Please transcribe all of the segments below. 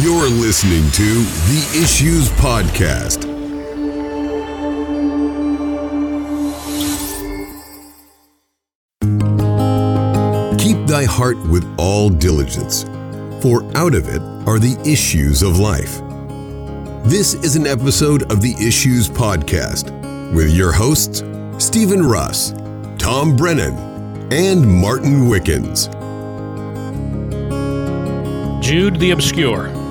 You're listening to the Issues Podcast. Keep thy heart with all diligence, for out of it are the issues of life. This is an episode of the Issues Podcast with your hosts, Stephen Russ, Tom Brennan, and Martin Wickens. Jude the Obscure.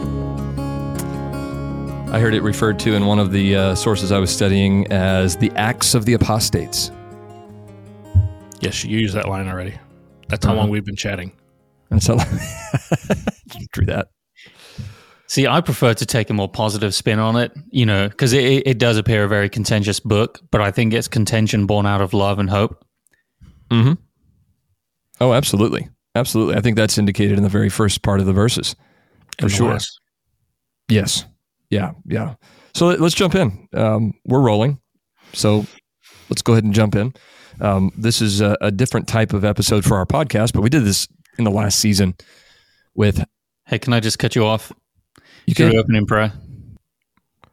I heard it referred to in one of the uh, sources I was studying as the Acts of the Apostates. Yes, you used that line already. That's how Uh-huh. long we've been chatting. That's And so, true that. See, I prefer to take a more positive spin on it, you know, because it, it does appear a very contentious book, but I think it's contention born out of love and hope. Mm-hmm. Oh, absolutely, absolutely. I think that's indicated in the very first part of the verses, for And the sure. last- Yes. Yeah. Yeah. So let- let's jump in. Um, we're rolling. So let's go ahead and jump in. Um, this is a, a different type of episode for our podcast, but we did this in the last season with Hey, can I just cut you off? you Can can open in prayer?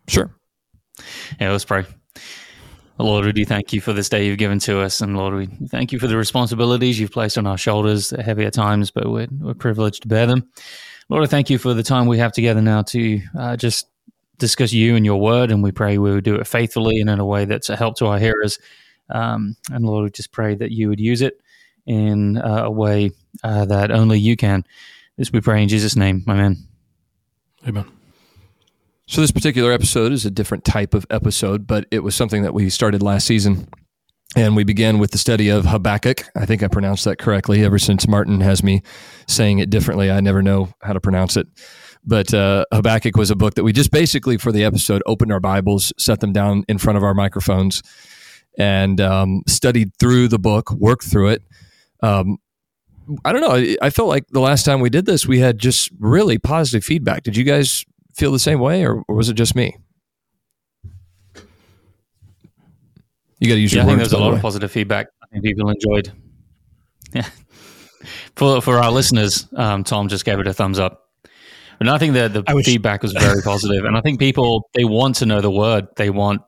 sure. Yeah, let's pray. Lord, we do thank you for this day you've given to us. And Lord, we thank you for the responsibilities you've placed on our shoulders. They're heavy at times, but we're, we're privileged to bear them. Lord, I thank you for the time we have together now to uh, just discuss you and your word. And we pray we would do it faithfully and in a way that's a help to our hearers. Um, and Lord, we just pray that you would use it in uh, a way uh, that only you can. This we pray in Jesus' name. Amen. Amen. So this particular episode is a different type of episode, but it was something that we started last season. And we began with the study of Habakkuk. I think I pronounced that correctly. Ever since Martin has me saying it differently, I never know how to pronounce it. But uh, Habakkuk was a book that we just basically, for the episode, opened our Bibles, set them down in front of our microphones, and um, studied through the book, worked through it. Um, I don't know. I- I felt like the last time we did this, we had just really positive feedback. Did you guys feel the same way, or, or was it just me? You got to use Yeah, I think there was a lot way. of positive feedback. I think people enjoyed. Yeah, for for our listeners, um, Tom just gave it a thumbs up. But I think the the I was- feedback was very positive, and I think people they want to know the word. They want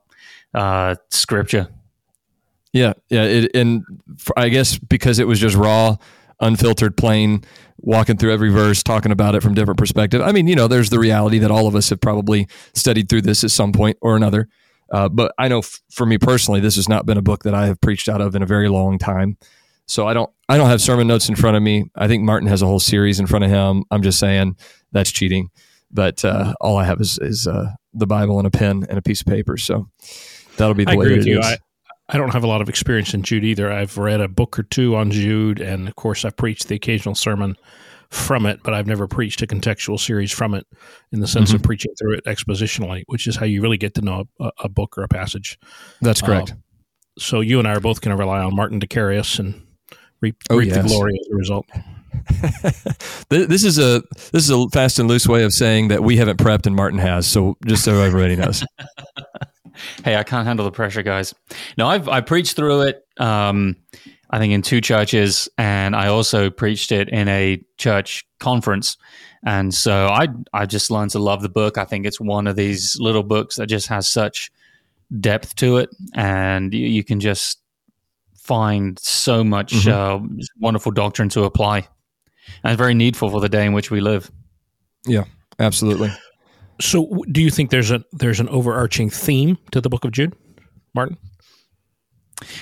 uh, scripture. Yeah, yeah, it, and for, I guess because it was just raw, unfiltered, plain, walking through every verse, talking about it from different perspective. I mean, you know, there's the reality that all of us have probably studied through this at some point or another. Uh, but I know f- for me personally, this has not been a book that I have preached out of in a very long time. So I don't, I don't have sermon notes in front of me. I think Martin has a whole series in front of him. I'm just saying that's cheating. But uh, all I have is, is uh, the Bible and a pen and a piece of paper. So that'll be the I way agree with it you. is. I, I don't have a lot of experience in Jude either. I've read a book or two on Jude, and of course, I've preached the occasional sermon from it, but I've never preached a contextual series from it in the sense of Mm-hmm. preaching through it expositionally, which is how you really get to know a, a book or a passage. that's correct. Uh, so you and I are both going to rely on Martin Decarius and reap, Oh, reap the glory as a result. Th- this is a this is a fast and loose way of saying that we haven't prepped and Martin has. So just so everybody knows. Hey, I can't handle the pressure, guys. No, I've I preached through it. Um, I think in two churches, and I also preached it in a church conference. And so I I just learned to love the book. I think it's one of these little books that just has such depth to it, and you, you can just find so much uh, wonderful doctrine to apply, and very needful for the day in which we live. Yeah, absolutely. So, do you think there's a there's an overarching theme to the Book of Jude, Martin?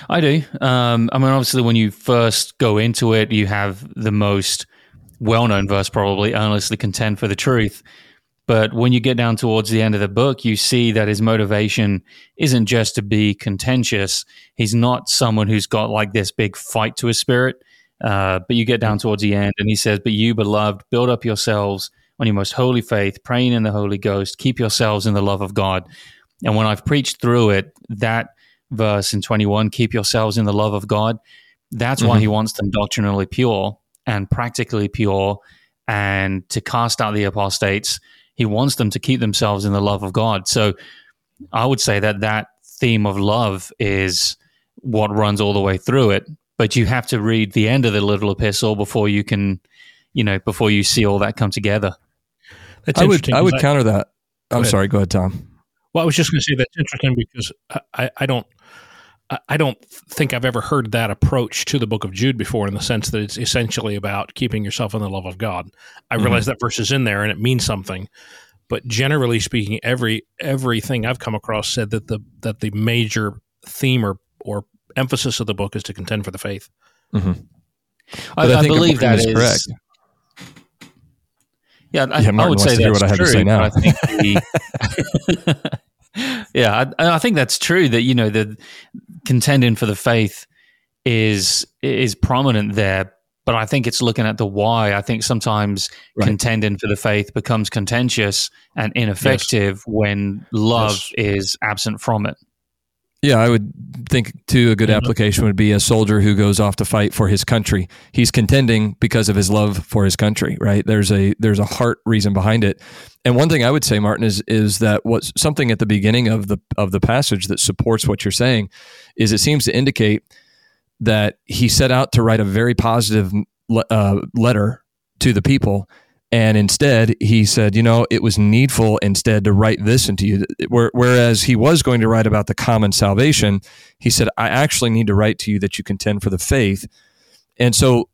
I do. Um, I mean, obviously, when you first go into it, you have the most well known verse, probably earnestly contend for the truth. But when you get down towards the end of the book, you see that his motivation isn't just to be contentious. He's not someone who's got like this big fight to his spirit. Uh, but you get down towards the end, and he says, But you, beloved, build up yourselves on your most holy faith, praying in the Holy Ghost, keep yourselves in the love of God. And when I've preached through it, that verse in 21, keep yourselves in the love of God, that's why he wants them doctrinally pure and practically pure and to cast out the apostates. He wants them to keep themselves in the love of God. So I would say that that theme of love is what runs all the way through it. But you have to read the end of the little epistle before you can, you know, before you see all that come together. That's I would interesting. I would 'cause counter that. I'm ahead. sorry. Go ahead, Tom. Well, I was just going to say that's interesting because I, I, I don't I- I don't think I've ever heard that approach to the book of Jude before in the sense that it's essentially about keeping yourself in the love of God. I Mhm. realize that verse is in there and it means something, but generally speaking, every everything I've come across said that the that the major theme or or emphasis of the book is to contend for the faith. Mm-hmm. I, But I I think believe that is is correct. Yeah, I, Yeah, I would say that's what I have to true. say now. I think the- yeah, I, I think that's true. That you know the contending for the faith is is prominent there, but I think it's looking at the why. I think sometimes Right. contending for the faith becomes contentious and ineffective when love is absent from it. Yeah, I would think too. A good application would be a soldier who goes off to fight for his country. He's contending because of his love for his country, right? There's a there's a heart reason behind it. And one thing I would say, Martin, is is that what's something at the beginning of the of the passage that supports what you're saying is it seems to indicate that he set out to write a very positive le- uh, letter to the people. And instead, he said, you know, it was needful instead to write this into you. Whereas he was going to write about the common salvation, he said, I actually need to write to you that you contend for the faith. And so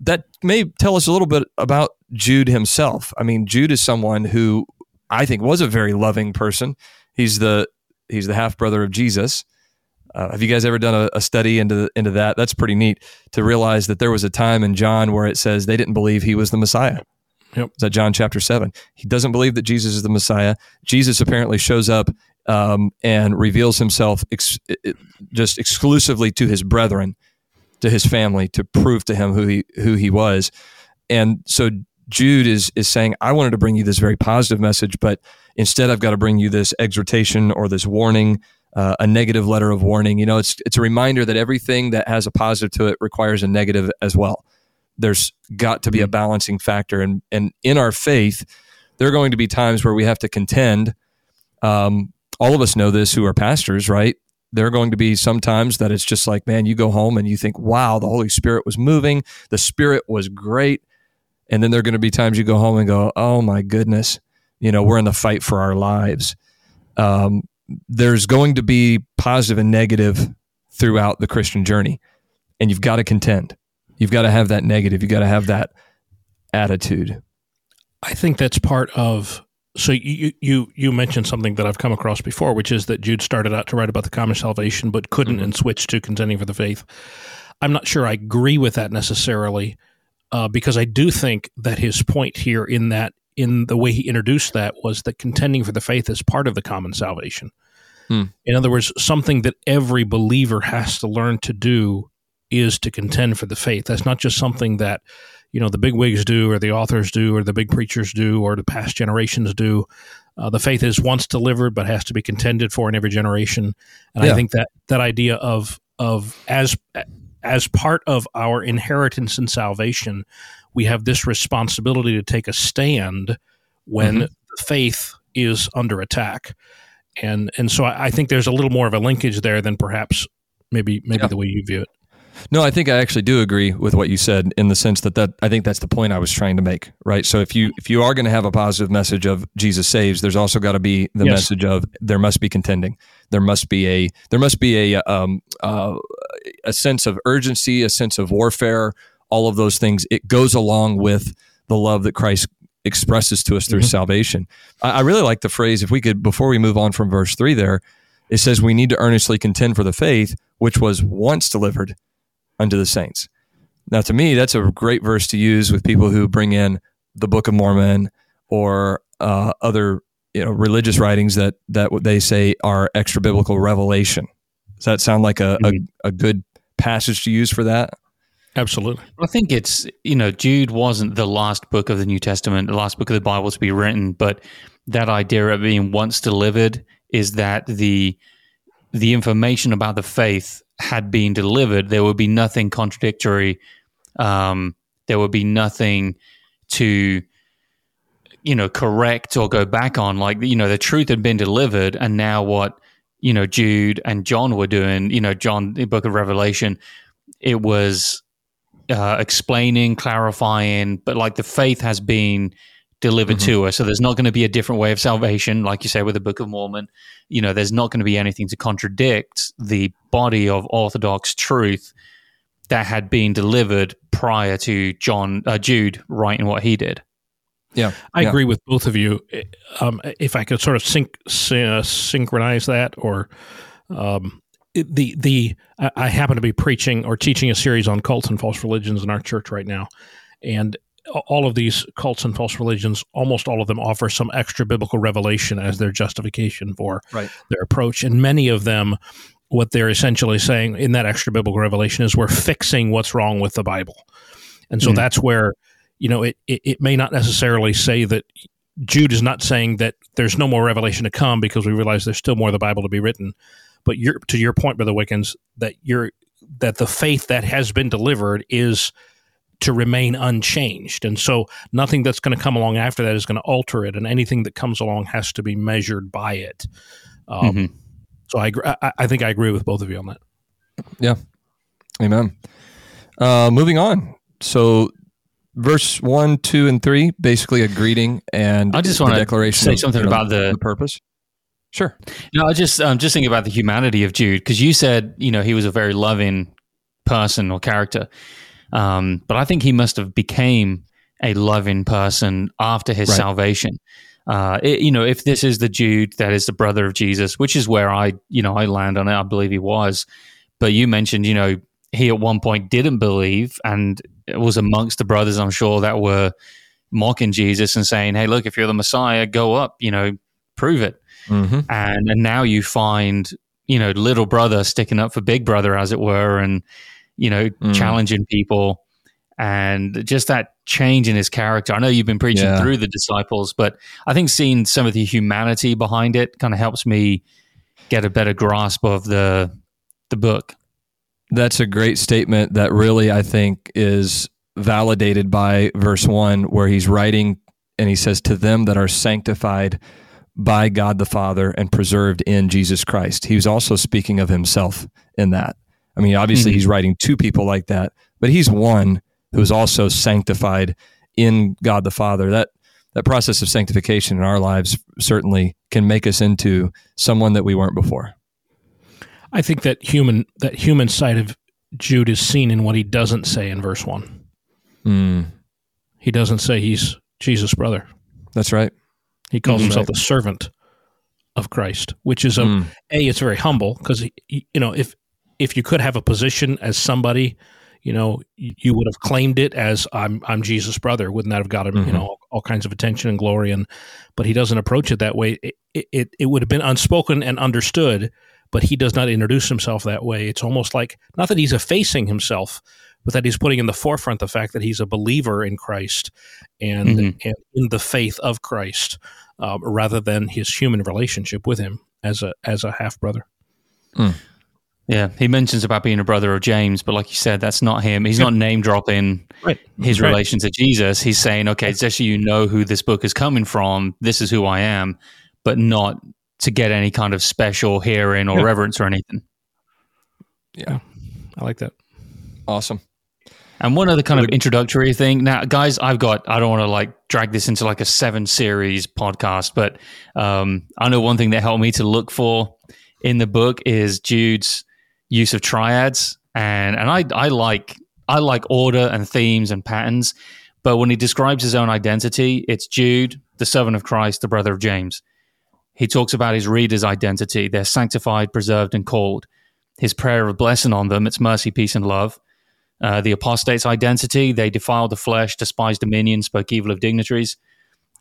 that may tell us a little bit about Jude himself. I mean, Jude is someone who I think was a very loving person. He's the he's the half brother of Jesus. Uh, have you guys ever done a, a study into into that? That's pretty neat to realize that there was a time in John where it says they didn't believe he was the Messiah. Yep. Is that John chapter seven? He doesn't believe that Jesus is the Messiah. Jesus apparently shows up um, and reveals himself ex- just exclusively to his brethren, to his family, to prove to him who he who he was. And so Jude is is saying, I wanted to bring you this very positive message, but instead I've got to bring you this exhortation or this warning, uh, a negative letter of warning. You know, it's it's a reminder that everything that has a positive to it requires a negative as well. There's got to be a balancing factor, and and in our faith, there are going to be times where we have to contend. Um, all of us know this who are pastors, right? There are going to be some times that it's just like, man, you go home and you think, wow, the Holy Spirit was moving, the Spirit was great. And then there are going to be times you go home and go, oh my goodness, you know, we're in the fight for our lives. Um, there's going to be positive and negative throughout the Christian journey, and you've got to contend. You've got to have that negative. You've got to have that attitude. I think that's part of. So you you you mentioned something that I've come across before, which is that Jude started out to write about the common salvation, but couldn't and switched to contending for the faith. I'm not sure I agree with that necessarily, uh, because I do think that his point here in that in the way he introduced that was that contending for the faith is part of the common salvation. Hmm. In other words, something that every believer has to learn to do is to contend for the faith. That's not just something that you know the big wigs do or the authors do or the big preachers do or the past generations do uh, the faith is once delivered but has to be contended for in every generation and Yeah. i think that that idea of of as as part of our inheritance and salvation we have this responsibility to take a stand when Mhm. the faith is under attack and and so I, I think there's a little more of a linkage there than perhaps maybe maybe Yeah. the way you view it No, I think I actually do agree with what you said in the sense that that I think that's the point I was trying to make, right? So if you if you are going to have a positive message of Jesus saves, there's also got to be the Yes. message of there must be contending. There must be a there must be a um uh, a sense of urgency, a sense of warfare, all of those things. It goes along with the love that Christ expresses to us through Mhm. salvation. I, I really like the phrase. If we could, before we move on from verse three, there it says we need to earnestly contend for the faith which was once delivered unto the saints. Now, to me, that's a great verse to use with people who bring in the Book of Mormon or uh, other you know religious writings that that what they say are extra biblical revelation. Does that sound like a, a, a good passage to use for that? absolutely I think it's you know Jude wasn't the last book of the New Testament, the last book of the Bible to be written, but that idea of being once delivered is that the the information about the faith had been delivered. There would be nothing contradictory. Um, there would be nothing to you know correct or go back on. Like you know the truth had been delivered, and now what you know Jude and John were doing. You know John, the Book of Revelation. It was uh, explaining, clarifying, but like the faith has been delivered mm-hmm. to us. So there's not going to be a different way of salvation, like you say with the Book of Mormon. You know, there's not going to be anything to contradict the body of orthodox truth that had been delivered prior to John uh, Jude writing what he did. Yeah, I yeah. agree with both of you. Um, if I could sort of sync, uh, synchronize that, or um, the the I happen to be preaching or teaching a series on cults and false religions in our church right now, and all of these cults and false religions, almost all of them offer some extra biblical revelation as their justification for right. their approach, and many of them what they're essentially saying in that extra biblical revelation is we're fixing what's wrong with the Bible. And so mm. that's where, you know, it, it, it, may not necessarily say that Jude is not saying that there's no more revelation to come because we realize there's still more of the Bible to be written. But you're, to your point, Brother Wickens, that you're that the faith that has been delivered is to remain unchanged. And so nothing that's going to come along after that is going to alter it. And anything that comes along has to be measured by it. Um, mm-hmm so I, I, I think I agree with both of you on that. Yeah. Amen. Uh, moving on. So verse one, two, and three, basically a greeting and I just want to declaration say something of, about the, the, purpose. Sure. No, I just um, just thinking about the humanity of Jude because you said you know he was a very loving person or character, um, but I think he must have became a loving person after his right. salvation uh, it, you know, if this is the Jude that is the brother of Jesus, which is where I, you know, I land on it. I believe he was. But you mentioned, you know, he at one point didn't believe and it was amongst the brothers, I'm sure, that were mocking Jesus and saying, hey, look, if you're the Messiah, go up, you know, prove it. Mm-hmm. And, and now you find, you know, little brother sticking up for big brother, as it were, and, you know, mm. challenging people and just that change in his character. I know you've been preaching yeah. through the disciples, but I think seeing some of the humanity behind it kind of helps me get a better grasp of the the book. That's a great statement that really I think is validated by verse 1 where he's writing and he says to them that are sanctified by God the Father and preserved in Jesus Christ. He was also speaking of himself in that. I mean, obviously mm-hmm. he's writing to people like that, but he's one who is also sanctified in God the Father. That that process of sanctification in our lives certainly can make us into someone that we weren't before. I think that human that human side of Jude is seen in what he doesn't say in verse one. Mm. He doesn't say he's Jesus' brother. That's right. He calls himself right. a servant of Christ, which is a mm. a. It's very humble because you know if if you could have a position as somebody you know, you would have claimed it as I'm I'm Jesus' brother. Wouldn't that have got him, mm-hmm. you know, all, all, kinds of attention and glory? And but he doesn't approach it that way. It, it it would have been unspoken and understood, but he does not introduce himself that way. It's almost like not that he's effacing himself, but that he's putting in the forefront the fact that he's a believer in Christ and, mm-hmm. and in the faith of Christ, um, rather than his human relationship with him as a as a half brother. Mm. Yeah, he mentions about being a brother of James, but like you said, that's not him. He's not name dropping right. his right. relation to Jesus. He's saying, okay, just so you know who this book is coming from, this is who I am, but not to get any kind of special hearing or yeah. reverence or anything. Yeah, I like that. Awesome. And one other kind of introductory thing. Now, guys, I've got, I don't want to like drag this into like a seven series podcast, but um, I know one thing that helped me to look for in the book is Jude's use of triads, and and I I like I like order and themes and patterns. But when he describes his own identity, it's Jude, the servant of Christ, the brother of James. He talks about his readers' identity. They're sanctified, preserved, and called. His prayer of blessing on them, it's mercy, peace, and love. Uh, the apostate's identity, they defiled the flesh, despised dominion, spoke evil of dignitaries.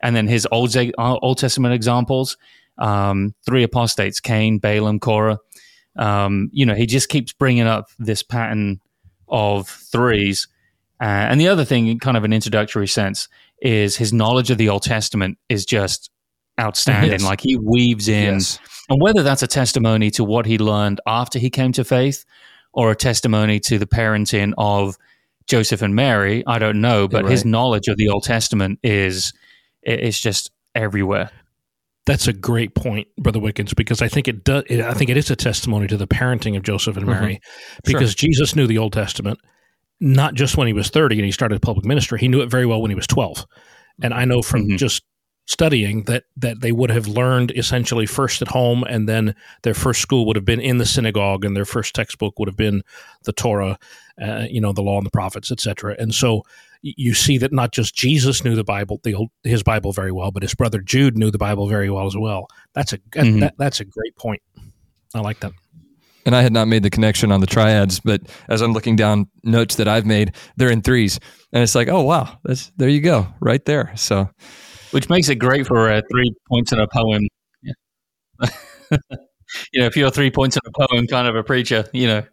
And then his Old, Old Testament examples, um, three apostates, Cain, Balaam, Korah. Um, you know, he just keeps bringing up this pattern of threes. Uh, and the other thing, kind of an introductory sense, is his knowledge of the Old Testament is just outstanding. Yes. Like he weaves in, yes. and whether that's a testimony to what he learned after he came to faith or a testimony to the parenting of Joseph and Mary, I don't know. But right. his knowledge of the Old Testament is it's just everywhere. That's a great point, Brother Wickens, because I think it does. I think it is a testimony to the parenting of Joseph and Mary, mm-hmm. because sure. Jesus knew the Old Testament not just when he was thirty and he started public ministry. He knew it very well when he was twelve, And I know from Mhm. just studying that that they would have learned essentially first at home and then their first school would have been in the synagogue and their first textbook would have been the Torah, uh, you know, the law and the prophets, etc. And so you see that not just Jesus knew the Bible, the old, his Bible very well, but his brother Jude knew the Bible very well as well. That's a that, Mhm. that, that's a great point. I like that. And I had not made the connection on the triads, but as I'm looking down notes that I've made, they're in threes, and it's like, oh wow, that's there you go, right there. So which makes it great for uh, three points in a poem. Yeah. you know, if you're three points in a poem kind of a preacher, you know.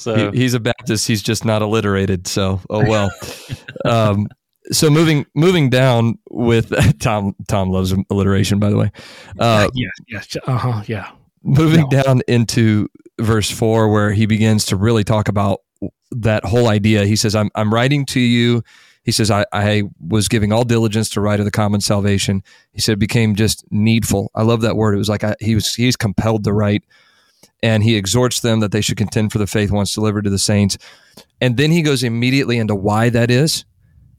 So he, he's a Baptist. He's just not alliterated. So oh well. um, so moving moving down with Tom. Tom loves alliteration, by the way. Uh, yes, yes, uh huh, yeah. moving No. down into verse four where he begins to really talk about that whole idea he says i'm, I'm writing to you he says I, I was giving all diligence to write of the common salvation he said it became just needful i love that word it was like I, he was he's compelled to write and he exhorts them that they should contend for the faith once delivered to the saints and then he goes immediately into why that is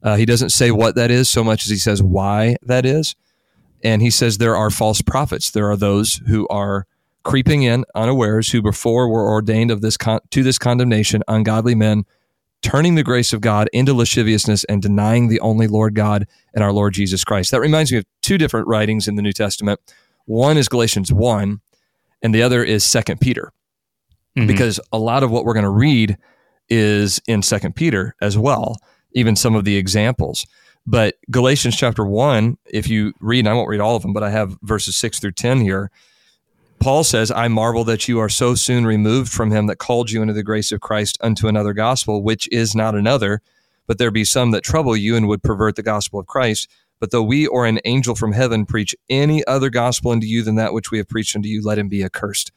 uh, he doesn't say what that is so much as he says why that is and he says there are false prophets there are those who are creeping in unawares who before were ordained of this con- to this condemnation ungodly men turning the grace of God into lasciviousness and denying the only Lord God and our Lord Jesus Christ. That reminds me of two different writings in the New Testament. One is Galatians 1 and the other is Second Peter. Mhm. Because a lot of what we're going to read is in Second Peter as well, even some of the examples. But Galatians chapter 1, if you read, and I won't read all of them, but I have verses 6 through 10 here. Paul says, I marvel that you are so soon removed from him that called you into the grace of Christ unto another gospel, which is not another. But there be some that trouble you and would pervert the gospel of Christ. But though we or an angel from heaven preach any other gospel unto you than that which we have preached unto you, let him be accursed.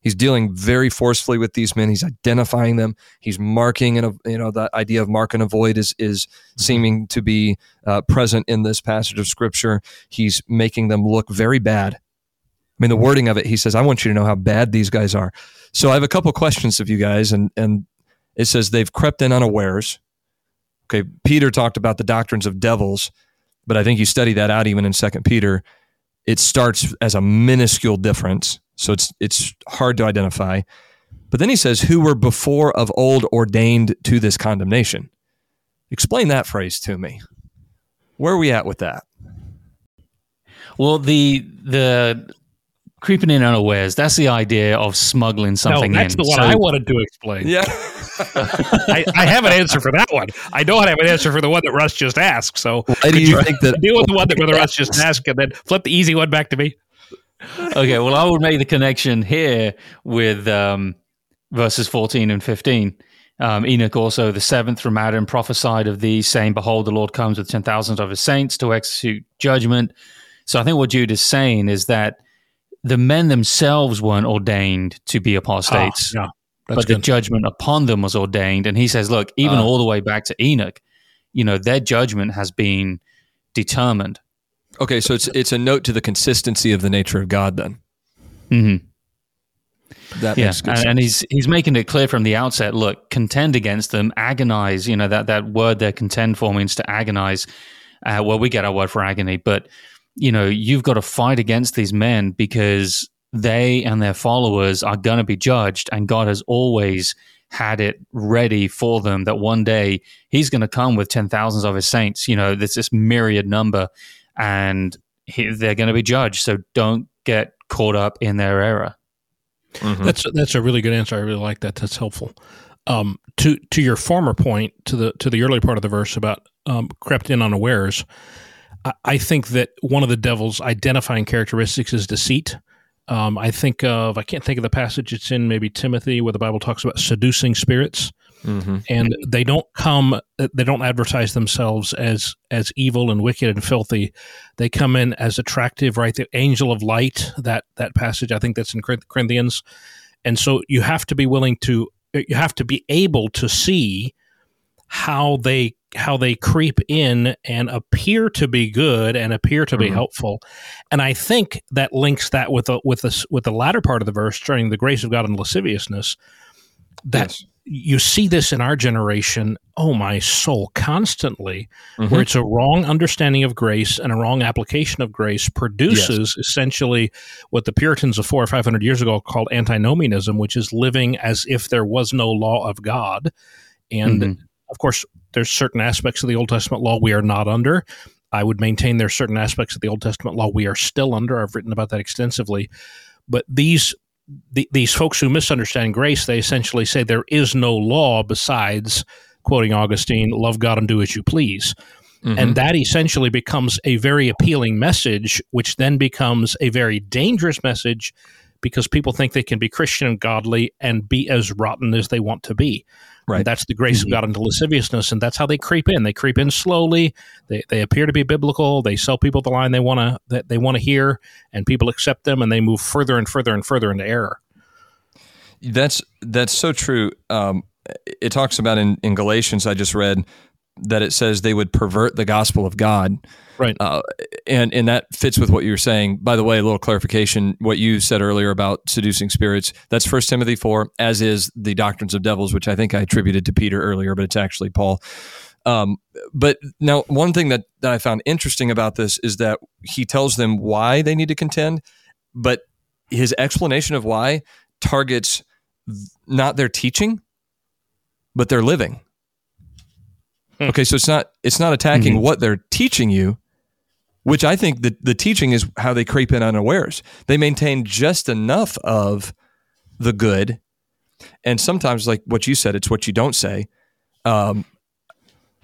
He's dealing very forcefully with these men. He's identifying them. He's marking, and you know the idea of mark and avoid is is seeming to be uh, present in this passage of scripture. He's making them look very bad. I mean, the wording of it, he says, I want you to know how bad these guys are. So I have a couple questions of you guys, and, and it says they've crept in unawares. Okay, Peter talked about the doctrines of devils, but I think you study that out even in Second Peter. It starts as a minuscule difference, so it's it's hard to identify. But then he says, who were before of old ordained to this condemnation. Explain that phrase to me. Where are we at with that? Well, the the creeping in unawares, that's the idea of smuggling something no, that's in. the one So- I wanted to explain. Yeah. I, I have an answer for that one. I don't have an answer for the one that Russ just asked. So Why do could you think that deal with the one that Brother Russ just asked, and then flip the easy one back to me. okay, well, I would make the connection here with um, verses 14 and 15. Um, Enoch also, the seventh from Adam, prophesied of these, saying, Behold, the Lord comes with ten thousands of his saints to execute judgment. So I think what Jude is saying is that the men themselves weren't ordained to be apostates, Ah, yeah, but the judgment upon them was ordained. And he says, look, even Ah. all the way back to Enoch, you know, their judgment has been determined. Okay, so it's it's a note to the consistency of the nature of God then. hmm That yeah, good and, and he's he's making it clear from the outset. Look, contend against them, agonize. You know that that word there, contend for means to agonize. Uh, well, we get our word for agony, but you know you've got to fight against these men because they and their followers are going to be judged, and God has always had it ready for them that one day He's going to come with ten thousands of His saints. You know, there's this myriad number, and he, they're going to be judged. So don't get caught up in their error. Mhm. That's that's a really good answer. I really like that. That's helpful. Um, to to your former point, to the to the early part of the verse about um, crept in unawares, I, I think that one of the devil's identifying characteristics is deceit. Um, I think of I can't think of the passage. It's in maybe Timothy where the Bible talks about seducing spirits, Mhm. and they don't come. They don't advertise themselves as as evil and wicked and filthy. They come in as attractive, right? The angel of light. That that passage. I think that's in Corinthians, and so you have to be willing to. You have to be able to see how they how they creep in and appear to be good and appear to be Mhm. helpful and i think that links that with the with the with the latter part of the verse turning the grace of god and lasciviousness that Yes. you see this in our generation, oh my soul, constantly, mm-hmm. where it's a wrong understanding of grace and a wrong application of grace produces yes. essentially what the Puritans of four or five hundred years ago called antinomianism, which is living as if there was no law of God. And mm-hmm. Of course, there's certain aspects of the Old Testament law we are not under. I would maintain there's certain aspects of the Old Testament law we are still under. I've written about that extensively. But these the, these folks who misunderstand grace, they essentially say there is no law besides, quoting Augustine, love God and do as you please. Mm-hmm. And that essentially becomes a very appealing message, which then becomes a very dangerous message because people think they can be Christian and godly and be as rotten as they want to be. Right. And that's the grace mm-hmm. of God into lasciviousness, and that's how they creep in. They creep in slowly. They, they appear to be biblical. They sell people the line they want to that they want to hear, and people accept them, and they move further and further and further into error. That's that's so true. Um, it talks about in, in Galatians. I just read that it says they would pervert the gospel of God. Right. Uh, and and that fits with what you were saying. By the way, a little clarification: what you said earlier about seducing spirits. That's First Timothy four, as is the doctrines of devils, which I think I attributed to Peter earlier, but it's actually Paul. Um, but now, one thing that, that I found interesting about this is that he tells them why they need to contend, but his explanation of why targets not their teaching, but their living. Okay, so it's not it's not attacking mm-hmm. what they're teaching you, which I think the the teaching is how they creep in unawares. They maintain just enough of the good, and sometimes, like what you said, it's what you don't say. Um,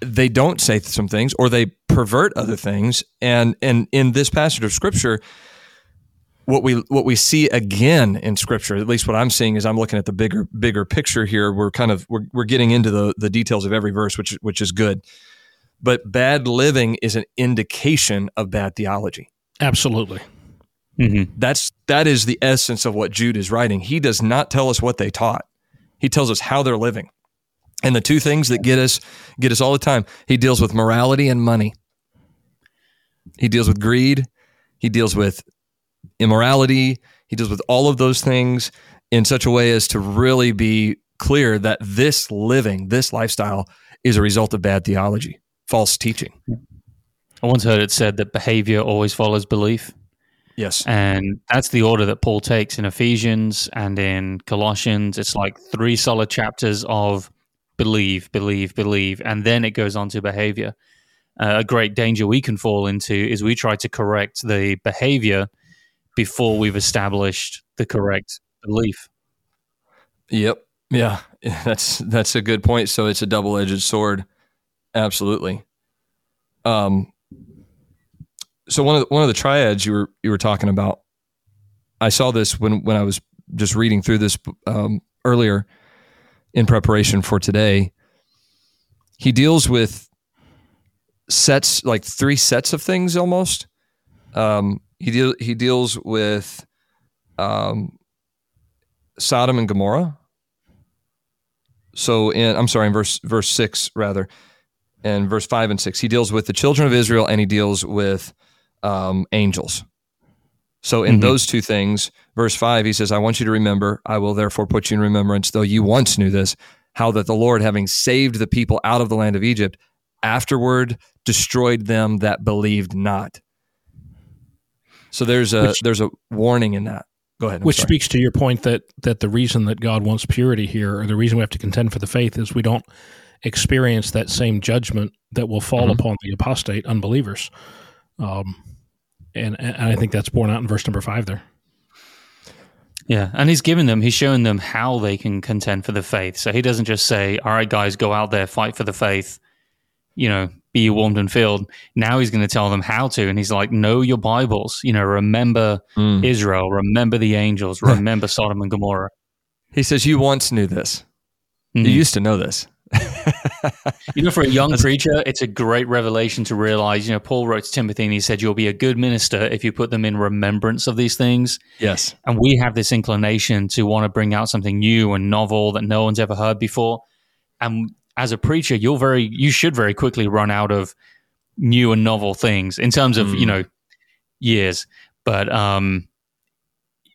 they don't say some things, or they pervert other things, and and in this passage of scripture, what we what we see again in scripture at least what i'm seeing is i'm looking at the bigger bigger picture here. We're kind of we're, we're getting into the the details of every verse which which is good. But bad living is an indication of bad theology. Absolutely. Mm-hmm. that's that is the essence of what jude is writing. He does not tell us what they taught. He tells us how they're living. And the two things that get us get us all the time he deals with morality and money. He deals with greed. He deals with immorality. He deals with all of those things in such a way as to really be clear that this living, this lifestyle is a result of bad theology, false teaching. I once heard it said that behavior always follows belief. Yes. And that's the order that Paul takes in Ephesians and in Colossians. It's like three solid chapters of believe, believe, believe. And then it goes on to behavior. Uh, a great danger we can fall into is we try to correct the behavior before we've established the correct belief. Yep. Yeah. That's that's a good point. So it's a double edged sword. Absolutely. Um so one of the, one of the triads you were you were talking about, I saw this when when I was just reading through this um, earlier in preparation for today. He deals with sets like three sets of things almost. Um, he deal, he deals with um, Sodom and Gomorrah. So in I'm sorry, in verse verse six rather, and verse five and six, he deals with the children of Israel and he deals with um, angels. So in mm-hmm. those two things, verse five, he says, "I want you to remember. I will therefore put you in remembrance, though you once knew this, how that the Lord, having saved the people out of the land of Egypt, afterward destroyed them that believed not." So there's a which, there's a warning in that. Go ahead. I'm which sorry. speaks to your point that that the reason that God wants purity here, or the reason we have to contend for the faith, is we don't experience that same judgment that will fall mm-hmm. upon the apostate unbelievers. Um, and, and I think that's borne out in verse number five there. Yeah, and he's giving them, he's showing them how they can contend for the faith. So he doesn't just say, "All right, guys, go out there, fight for the faith." You know, be warmed and filled. Now he's going to tell them how to. And he's like, know your Bibles. You know, remember mm. Israel, remember the angels, remember Sodom and Gomorrah. He says, You once knew this. Mm-hmm. You used to know this. you know, for a young preacher, it's a great revelation to realize. You know, Paul wrote to Timothy and he said, You'll be a good minister if you put them in remembrance of these things. Yes. And we have this inclination to want to bring out something new and novel that no one's ever heard before. And as a preacher, you'll very you should very quickly run out of new and novel things in terms of mm. you know years. But um,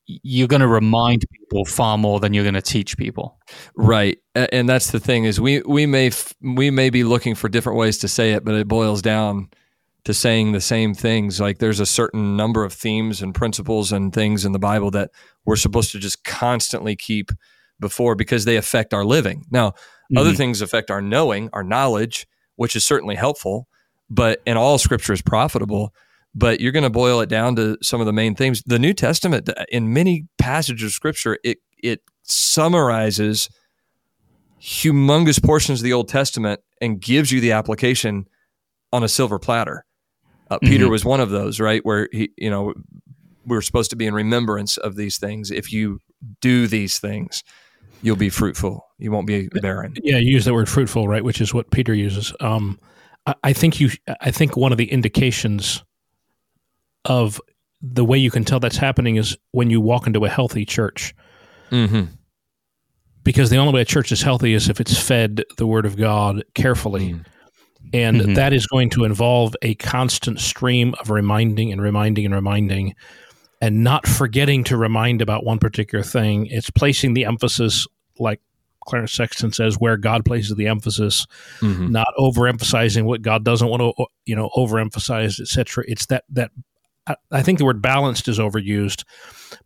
you're going to remind people far more than you're going to teach people. Right, and that's the thing is we we may we may be looking for different ways to say it, but it boils down to saying the same things. Like there's a certain number of themes and principles and things in the Bible that we're supposed to just constantly keep before because they affect our living. Now, mm-hmm. other things affect our knowing, our knowledge, which is certainly helpful, but and all scripture is profitable but you're going to boil it down to some of the main things. The New Testament, in many passages of Scripture, it it summarizes humongous portions of the Old Testament and gives you the application on a silver platter. Uh, mm-hmm. Peter was one of those, right? Where he, you know, we're supposed to be in remembrance of these things. If you do these things, you'll be fruitful. You won't be barren. Yeah, you use that word fruitful, right? Which is what Peter uses. Um, I, I think you. I think one of the indications of the way you can tell that's happening is when you walk into a healthy church. Mm-hmm. Because the only way a church is healthy is if it's fed the Word of God carefully. Mm-hmm. And mm-hmm. that is going to involve a constant stream of reminding and reminding and reminding and not forgetting to remind about one particular thing. It's placing the emphasis, like Clarence Sexton says, where God places the emphasis, mm-hmm. not overemphasizing what God doesn't want to, you know, overemphasize, etc. It's that that I think the word balanced is overused,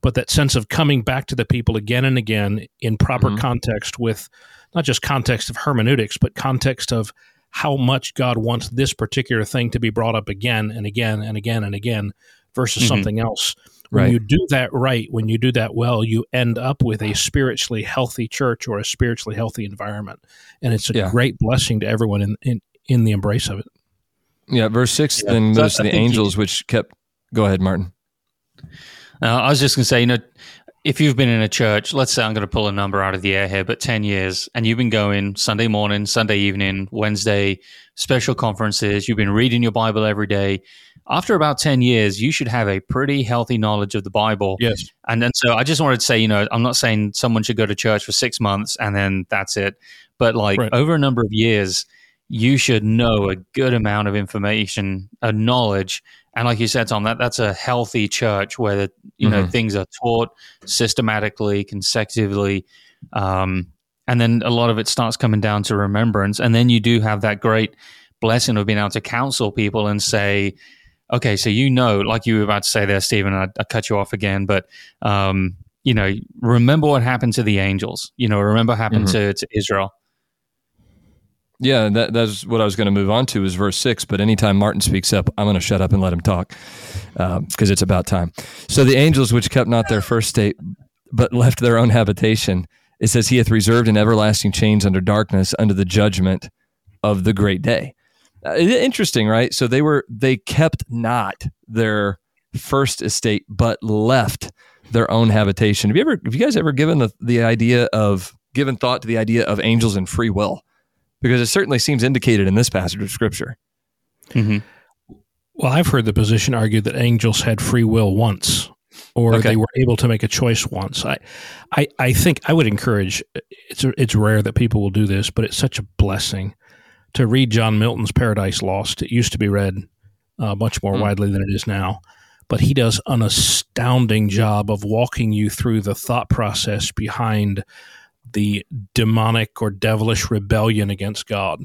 but that sense of coming back to the people again and again in proper mm-hmm. context with not just context of hermeneutics, but context of how much God wants this particular thing to be brought up again and again and again and again versus mm-hmm. something else. When right. you do that right, when you do that well, you end up with a spiritually healthy church or a spiritually healthy environment. And it's a yeah. great blessing to everyone in, in, in the embrace of it. Yeah, verse six yeah. then moves so to the angels, he, which kept Go ahead, Martin. Uh, I was just going to say, you know, if you've been in a church, let's say I'm going to pull a number out of the air here, but 10 years, and you've been going Sunday morning, Sunday evening, Wednesday, special conferences, you've been reading your Bible every day. After about 10 years, you should have a pretty healthy knowledge of the Bible. Yes. And then, so I just wanted to say, you know, I'm not saying someone should go to church for six months and then that's it. But like right. over a number of years, you should know a good amount of information, a knowledge and like you said, Tom, that that's a healthy church where the, you know mm-hmm. things are taught systematically, consecutively, um, and then a lot of it starts coming down to remembrance. And then you do have that great blessing of being able to counsel people and say, okay, so you know, like you were about to say there, Stephen, I, I cut you off again, but um, you know, remember what happened to the angels. You know, remember what happened mm-hmm. to, to Israel. Yeah, that, that's what I was going to move on to is verse six. But anytime Martin speaks up, I'm going to shut up and let him talk because um, it's about time. So the angels which kept not their first state, but left their own habitation, it says, He hath reserved in everlasting chains under darkness, under the judgment of the great day. Uh, interesting, right? So they were they kept not their first estate, but left their own habitation. Have you ever have you guys ever given the, the idea of given thought to the idea of angels and free will? because it certainly seems indicated in this passage of scripture. Mm-hmm. Well, I've heard the position argued that angels had free will once, or okay. they were able to make a choice once. I, I, I think I would encourage. It's it's rare that people will do this, but it's such a blessing to read John Milton's Paradise Lost. It used to be read uh, much more mm. widely than it is now, but he does an astounding job of walking you through the thought process behind the demonic or devilish rebellion against God,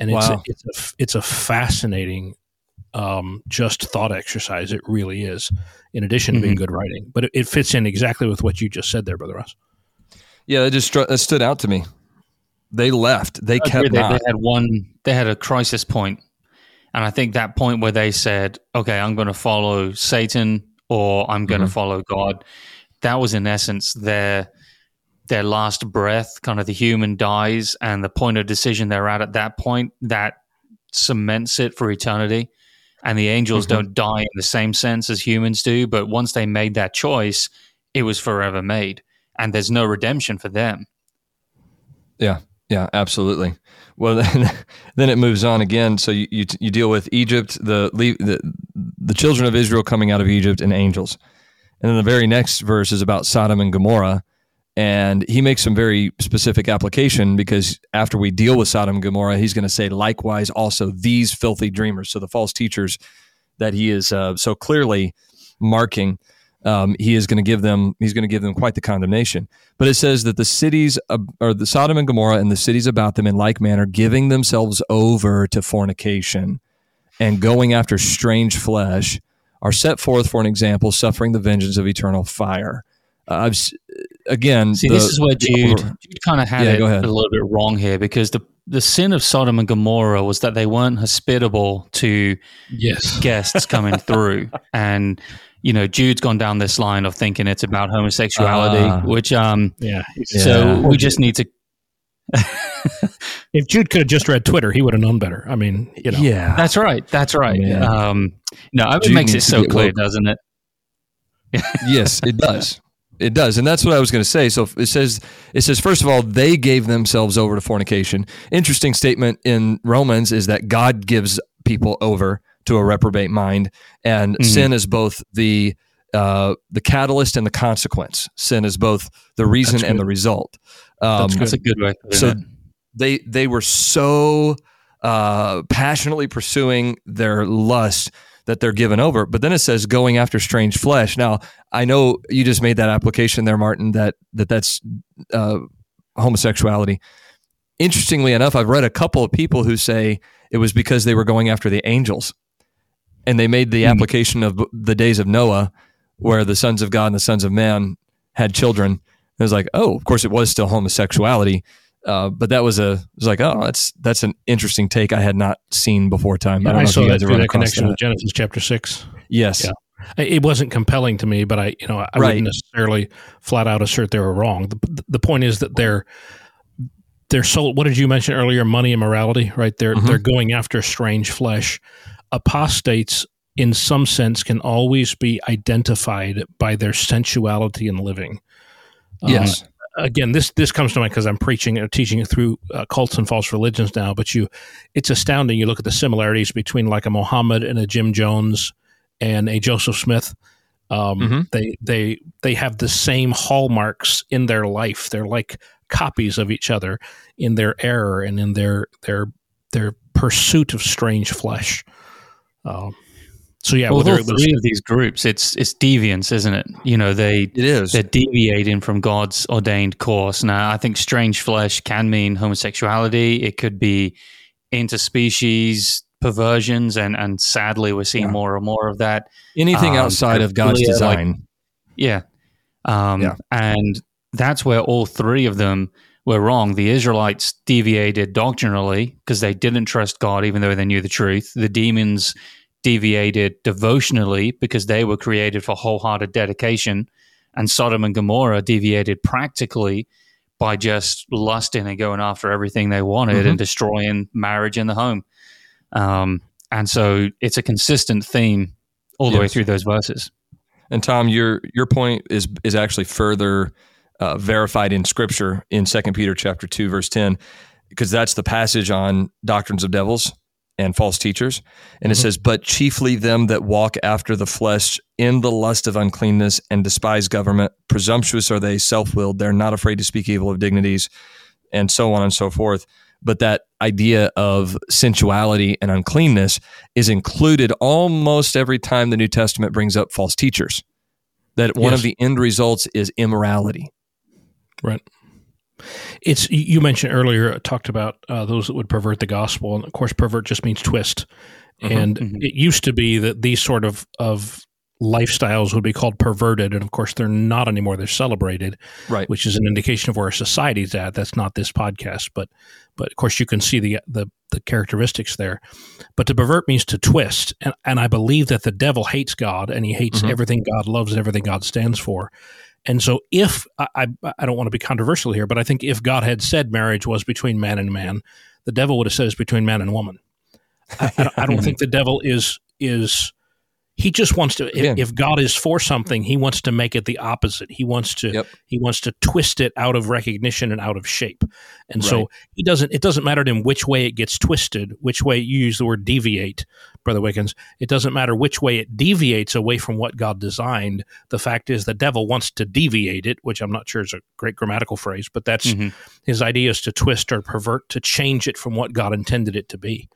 and it's wow. a, it's a, it's a fascinating um, just thought exercise. It really is. In addition to mm-hmm. being good writing, but it, it, fits in exactly with what you just said there, brother Russ. Yeah, it just that stood out to me. They left. They kept. They, they, had one. They had a crisis point, and I think that point where they said, "Okay, I'm going to follow Satan, or I'm going to mm-hmm. follow God." That was in essence their their last breath, kind of the human dies, and the point of decision they're at at that point that cements it for eternity. And the angels mm-hmm. don't die in the same sense as humans do, but once they made that choice, it was forever made, and there's no redemption for them. Yeah, yeah, absolutely. Well, then, then it moves on again. So you, you, you deal with Egypt, the, the the children of Israel coming out of Egypt, and angels, and then the very next verse is about Sodom and Gomorrah and he makes some very specific application because after we deal with Sodom and Gomorrah, he's going to say, likewise, also these filthy dreamers. So the false teachers that he is uh, so clearly marking. Um, he is going to give them he's going to give them quite the condemnation. But it says that the cities uh, or the Sodom and Gomorrah and the cities about them in like manner giving themselves over to fornication and going after strange flesh are set forth for an example, suffering the vengeance of eternal fire. Uh, I've again. See, the, this is where Jude, Jude kind of had Yeah, it go ahead. a little bit wrong here because the the sin of Sodom and Gomorrah was that they weren't hospitable to Yes. guests coming through, and you know Jude's gone down this line of thinking it's about homosexuality, Ah. which um, Yeah. Yeah. so we just need to. If Jude could have just read Twitter, he would have known better. I mean, you know. yeah, That's right. That's right. Man. Um, no, it makes it so clear, woke. doesn't it? yes, it does. It does, and that's what I was going to say. So it says, it says, first of all, they gave themselves over to fornication. Interesting statement in Romans is that God gives people over to a reprobate mind, and Mhm. sin is both the uh, the catalyst and the consequence. Sin is both the reason and the result. Um, That's a good way. so it. they they were so uh, passionately pursuing their lust that they're given over. But then it says going after strange flesh. Now I know you just made that application there, Martin. That that that's uh, homosexuality. Interestingly enough, I've read a couple of people who say it was because they were going after the angels, and they made the Hmm. application of the days of Noah, where the sons of God and the sons of man had children. It was like, oh, of course, it was still homosexuality, uh, but that was a it was like, oh, that's that's an interesting take I had not seen before time. I I, don't know if saw you that guys have through run that connection that. with Genesis chapter six. Yes, Yeah. It wasn't compelling to me, but I, you know, I Right. wouldn't necessarily flat out assert they were wrong. The, the point is that they're they're sold. What did you mention earlier? Money and morality, right? They're Mhm. they're going after strange flesh. Apostates, in some sense, can always be identified by their sensuality in living. Um, yes, again, this this comes to mind because I'm preaching or teaching through uh, cults and false religions now. But you, it's astounding. You look at the similarities between like a Mohammed and a Jim Jones and a Joseph Smith. Um, Mhm. They they they have the same hallmarks in their life. They're like copies of each other in their error and in their their their pursuit of strange flesh. Um, so yeah, well, with whether all it was three of these groups, it's it's deviance, isn't it? You know, they it is. they're deviating from God's ordained course. Now, I think strange flesh can mean homosexuality. It could be interspecies perversions, and and sadly, we're seeing Yeah. more and more of that. Anything um, outside of God's pedophilia, like- design. Yeah, um, Yeah. and that's where all three of them were wrong. The Israelites deviated doctrinally because they didn't trust God, even though they knew the truth. The demons deviated devotionally because they were created for wholehearted dedication. And Sodom and Gomorrah deviated practically by just lusting and going after everything they wanted Mhm. and destroying marriage in the home. Um, and so it's a consistent theme all the way through those verses. And Tom, your your point is is actually further uh, verified in Scripture in Second Peter chapter two verse ten, because that's the passage on doctrines of devils and false teachers, and it Mhm. says, "But chiefly them that walk after the flesh in the lust of uncleanness and despise government, presumptuous are they, self willed. They're not afraid to speak evil of dignities, and so on and so forth." But that idea of sensuality and uncleanness is included almost every time the New Testament brings up false teachers. That one Yes. of the end results is immorality. Right. It's you mentioned earlier uh, talked about uh, those that would pervert the gospel, and of course, pervert just means twist. Mhm, and mhm. it used to be that these sort of of lifestyles would be called perverted, and of course, they're not anymore. They're celebrated, Right. which is an indication of where our society's at. That's not this podcast, but but of course, you can see the the, the characteristics there. But to pervert means to twist, and and I believe that the devil hates God, and he hates Mhm. everything God loves and everything God stands for. And so, if I, I, I don't want to be controversial here, but I think if God had said marriage was between man and man, the devil would have said it's between man and woman. I, I don't, I don't think the devil is is he just wants to. If, if God is for something, he wants to make it the opposite. He wants to Yep. he wants to twist it out of recognition and out of shape. And Right. so he doesn't. It doesn't matter to him which way it gets twisted, which way you use the word deviate, brother Wickens. It doesn't matter which way it deviates away from what God designed. The fact is, the devil wants to deviate it, which I'm not sure is a great grammatical phrase, but that's Mhm. his idea is to twist or pervert, to change it from what God intended it to be.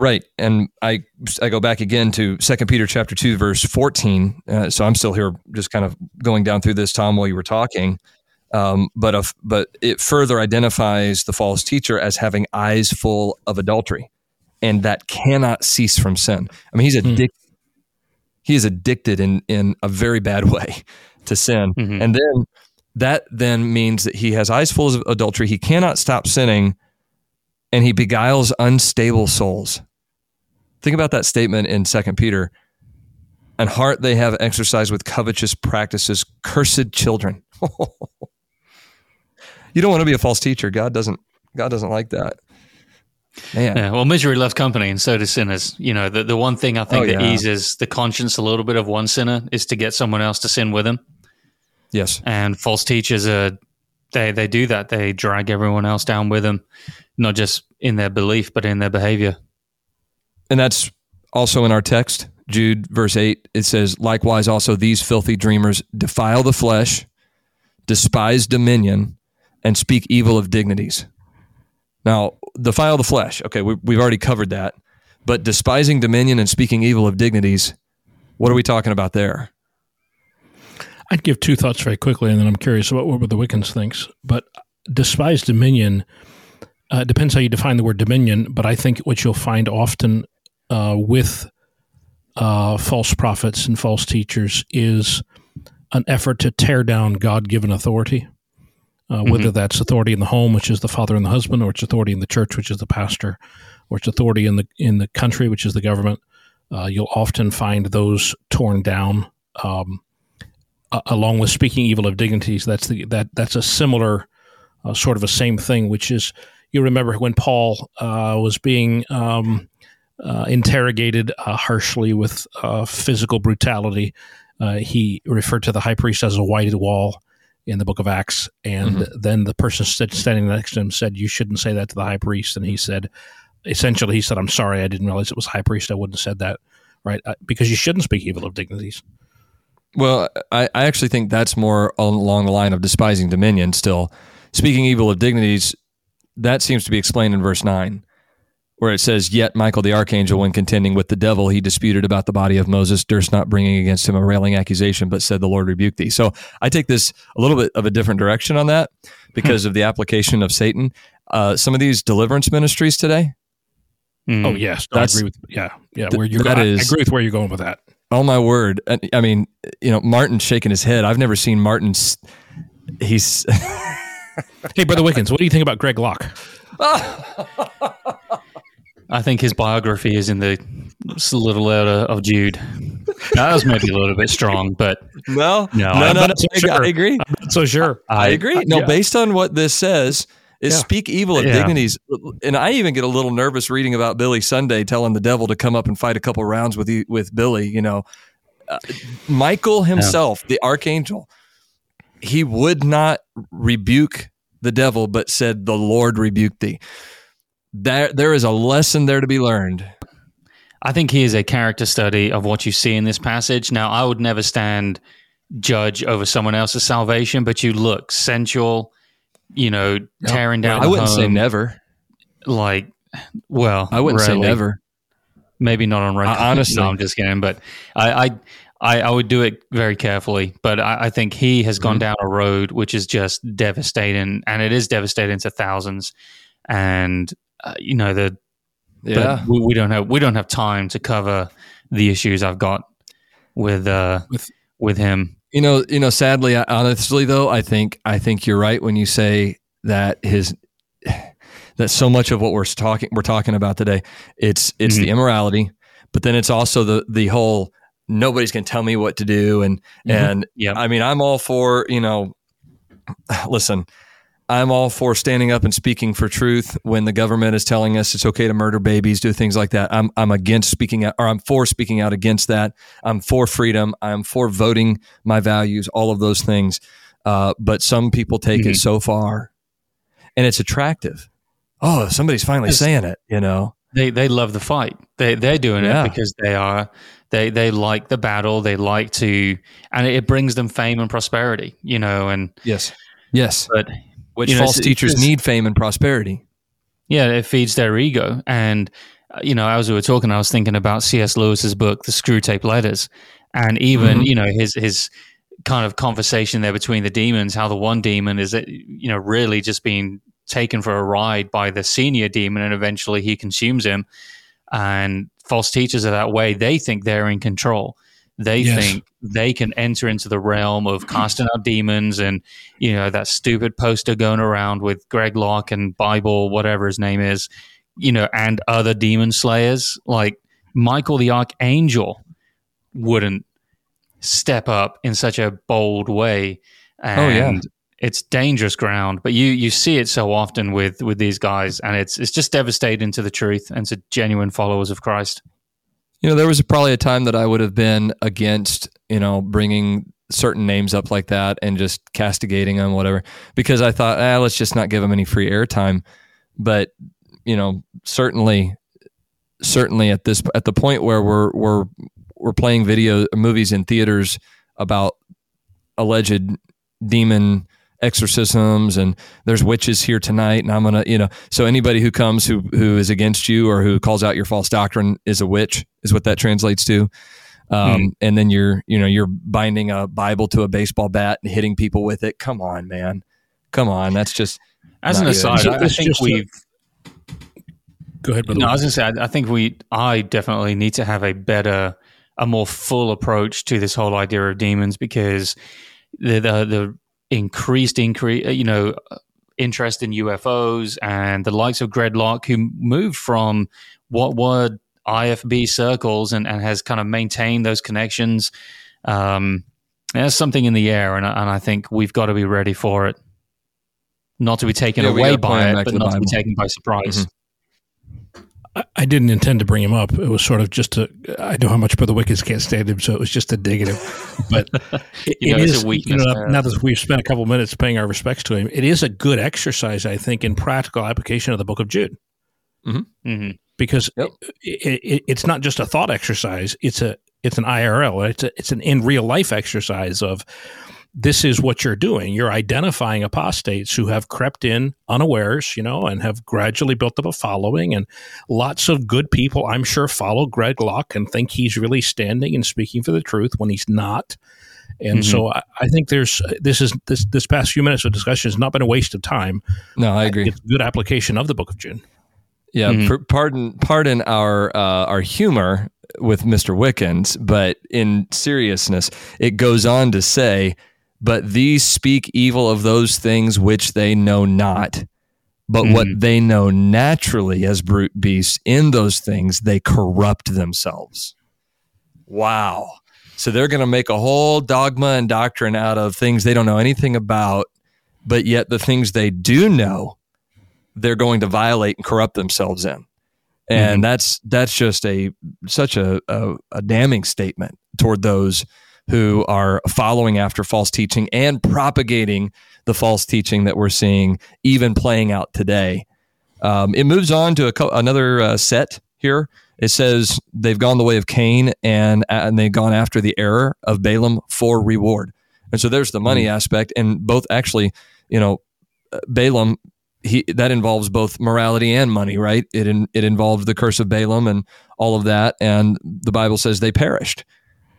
Right, and I I go back again to Second Peter chapter two verse fourteen. Uh, so I'm still here, just kind of going down through this, Tom, while you were talking. Um, but but it further identifies the false teacher as having eyes full of adultery, and that cannot cease from sin. I mean, he's addicted. Hmm. He is addicted in in a very bad way to sin, mm-hmm. and then that then means that he has eyes full of adultery. He cannot stop sinning, and he beguiles unstable souls. Think about that statement in Second Peter. And heart they have exercised with covetous practices, cursed children. you don't want to be a false teacher. God doesn't. God doesn't like that. Man. Yeah, well, misery loves company, and so do sinners. You know, the, the one thing I think oh, that yeah. eases the conscience a little bit of one sinner is to get someone else to sin with him. Yes, and false teachers are they they do that. They drag everyone else down with them, not just in their belief, but in their behavior. And that's also in our text, Jude, verse 8. It says, Likewise, also these filthy dreamers defile the flesh, despise dominion, and speak evil of dignities. Now, defile the flesh. Okay, we, we've already covered that. But despising dominion and speaking evil of dignities, what are we talking about there? I'd give two thoughts very quickly, and then I'm curious about what the Wickens thinks. But despise dominion uh, depends how you define the word dominion. But I think what you'll find often uh, with uh, false prophets and false teachers is an effort to tear down God given authority, uh, mm-hmm. whether that's authority in the home, which is the father and the husband, or it's authority in the church, which is the pastor, or it's authority in the in the country, which is the government. Uh, you'll often find those torn down, um, along with speaking evil of dignities. That's the that that's a similar uh, sort of a same thing, which is you remember when Paul uh, was being um, uh, interrogated uh, harshly with uh, physical brutality. Uh, he referred to the high priest as a whited wall in the book of Acts. And mm-hmm. then the person standing next to him said, You shouldn't say that to the high priest. And he said, essentially, he said, I'm sorry, I didn't realize it was high priest. I wouldn't have said that, right? Uh, because you shouldn't speak evil of dignities. Well, I, I actually think that's more along the line of despising dominion still. Speaking evil of dignities, that seems to be explained in verse 9 where it says, Yet Michael the archangel, when contending with the devil, he disputed about the body of Moses, durst not bringing against him a railing accusation, but said, The Lord rebuke thee. So I take this a little bit of a different direction on that because hmm. of the application of Satan. Uh, some of these deliverance ministries today. Mm, oh yes, no, I agree with yeah yeah where you're that is, I agree with where you're going with that. Oh my word! I mean, you know, Martin's shaking his head. I've never seen Martin's. He's. hey, brother Wickens, what do you think about Greg Locke? I think his biography is in the little letter of Jude. That was maybe a little bit strong, but well, no, no, no, no so I, sure. I, agree. I'm so sure, I, I agree. No, yeah. based on what this says, is yeah. speak evil of yeah. dignities. And I even get a little nervous reading about Billy Sunday telling the devil to come up and fight a couple rounds with you, with Billy. You know, uh, Michael himself, yeah. the archangel, he would not rebuke the devil, but said, "The Lord rebuked thee." There there is a lesson there to be learned. I think he is a character study of what you see in this passage. Now, I would never stand judge over someone else's salvation, but you look sensual, you know, tearing down. I wouldn't home. say never. Like, well, I wouldn't say never. Maybe not on right. honestly, no, I'm just kidding. But I, I, I, I would do it very carefully. But I, I think he has gone mm-hmm. down a road which is just devastating, and it is devastating to thousands. And uh, you know the yeah we, we, don't have we don't have time to cover the issues I've got with uh with with him. You know, you know. Sadly, honestly, though, I think I think you're right when you say that his that so much of what we're talking we're talking about today it's it's mm-hmm. the immorality, but then it's also the the whole nobody's going to tell me what to do and mm-hmm. and yeah. I mean, I'm all for you know. Listen, I'm all for standing up and speaking for truth when the government is telling us it's okay to murder babies, do things like that. I'm I'm against speaking out, or I'm for speaking out against that. I'm for freedom. I'm for voting my values. All of those things. Uh, but some people take mm-hmm. it so far, and it's attractive. Oh, somebody's finally it's, saying it. You know, they they love the fight. They they're doing yeah. it because they are they they like the battle. They like to, and it brings them fame and prosperity. You know, and yes, yes, but which you know, false teachers need fame and prosperity. Yeah, it feeds their ego, and uh, you know, as we were talking, I was thinking about C.S. Lewis's book, The Screwtape Letters, and even mm-hmm. you know his his kind of conversation there between the demons. How the one demon is, you know, really just being taken for a ride by the senior demon, and eventually he consumes him. And false teachers are that way. They think they're in control. They yes. think they can enter into the realm of casting out demons and, you know, that stupid poster going around with Greg Locke and Bible, whatever his name is, you know, and other demon slayers. Like Michael the Archangel wouldn't step up in such a bold way. And oh, yeah. it's dangerous ground. But you you see it so often with with these guys and it's it's just devastating to the truth and to genuine followers of Christ. You know, there was probably a time that I would have been against, you know, bringing certain names up like that and just castigating them, whatever, because I thought, ah, let's just not give them any free airtime. But you know, certainly, certainly at this at the point where we're we're we're playing video movies in theaters about alleged demon exorcisms and there's witches here tonight and I'm gonna you know so anybody who comes who who is against you or who calls out your false doctrine is a witch is what that translates to. Um, hmm. and then you're you know you're binding a Bible to a baseball bat and hitting people with it. Come on man. Come on. That's just as an aside I, I think we've a, go ahead no I was gonna say I, I think we I definitely need to have a better a more full approach to this whole idea of demons because the the, the increased increase uh, you know interest in UFOs and the likes of Greg Locke who moved from what were IFB circles and, and has kind of maintained those connections. Um, there's something in the air, and, and I think we've got to be ready for it. Not to be taken yeah, away by it, but not to be taken by surprise. Mm-hmm. I didn't intend to bring him up. It was sort of just a. I know how much Brother Wickens can't stand him, so it was just a negative. But it, you know, it is. You know, now that we've spent a couple minutes paying our respects to him, it is a good exercise, I think, in practical application of the Book of Jude. Mm-hmm. Mm-hmm. Because yep. it, it, it's not just a thought exercise; it's a it's an IRL. It's a, it's an in real life exercise of this is what you're doing. You're identifying apostates who have crept in unawares, you know, and have gradually built up a following. And lots of good people, I'm sure, follow Greg Locke and think he's really standing and speaking for the truth when he's not. And mm-hmm. so I, I, think there's this is this this past few minutes of discussion has not been a waste of time. No, I agree. It's good application of the Book of Jude. Yeah, mm-hmm. pardon pardon our uh, our humor with Mr. Wickens, but in seriousness, it goes on to say but these speak evil of those things which they know not. But mm-hmm. what they know naturally as brute beasts, in those things, they corrupt themselves. Wow. So they're going to make a whole dogma and doctrine out of things they don't know anything about, but yet the things they do know, they're going to violate and corrupt themselves in. And mm-hmm. that's that's just a such a, a, a damning statement toward those who are following after false teaching and propagating the false teaching that we're seeing even playing out today. Um, it moves on to co- another uh, set here. It says they've gone the way of Cain and and they've gone after the error of Balaam for reward. And so there's the money mm-hmm. aspect, and both actually, you know, uh, Balaam he that involves both morality and money, right? It in, it involved the curse of Balaam and all of that, and the Bible says they perished.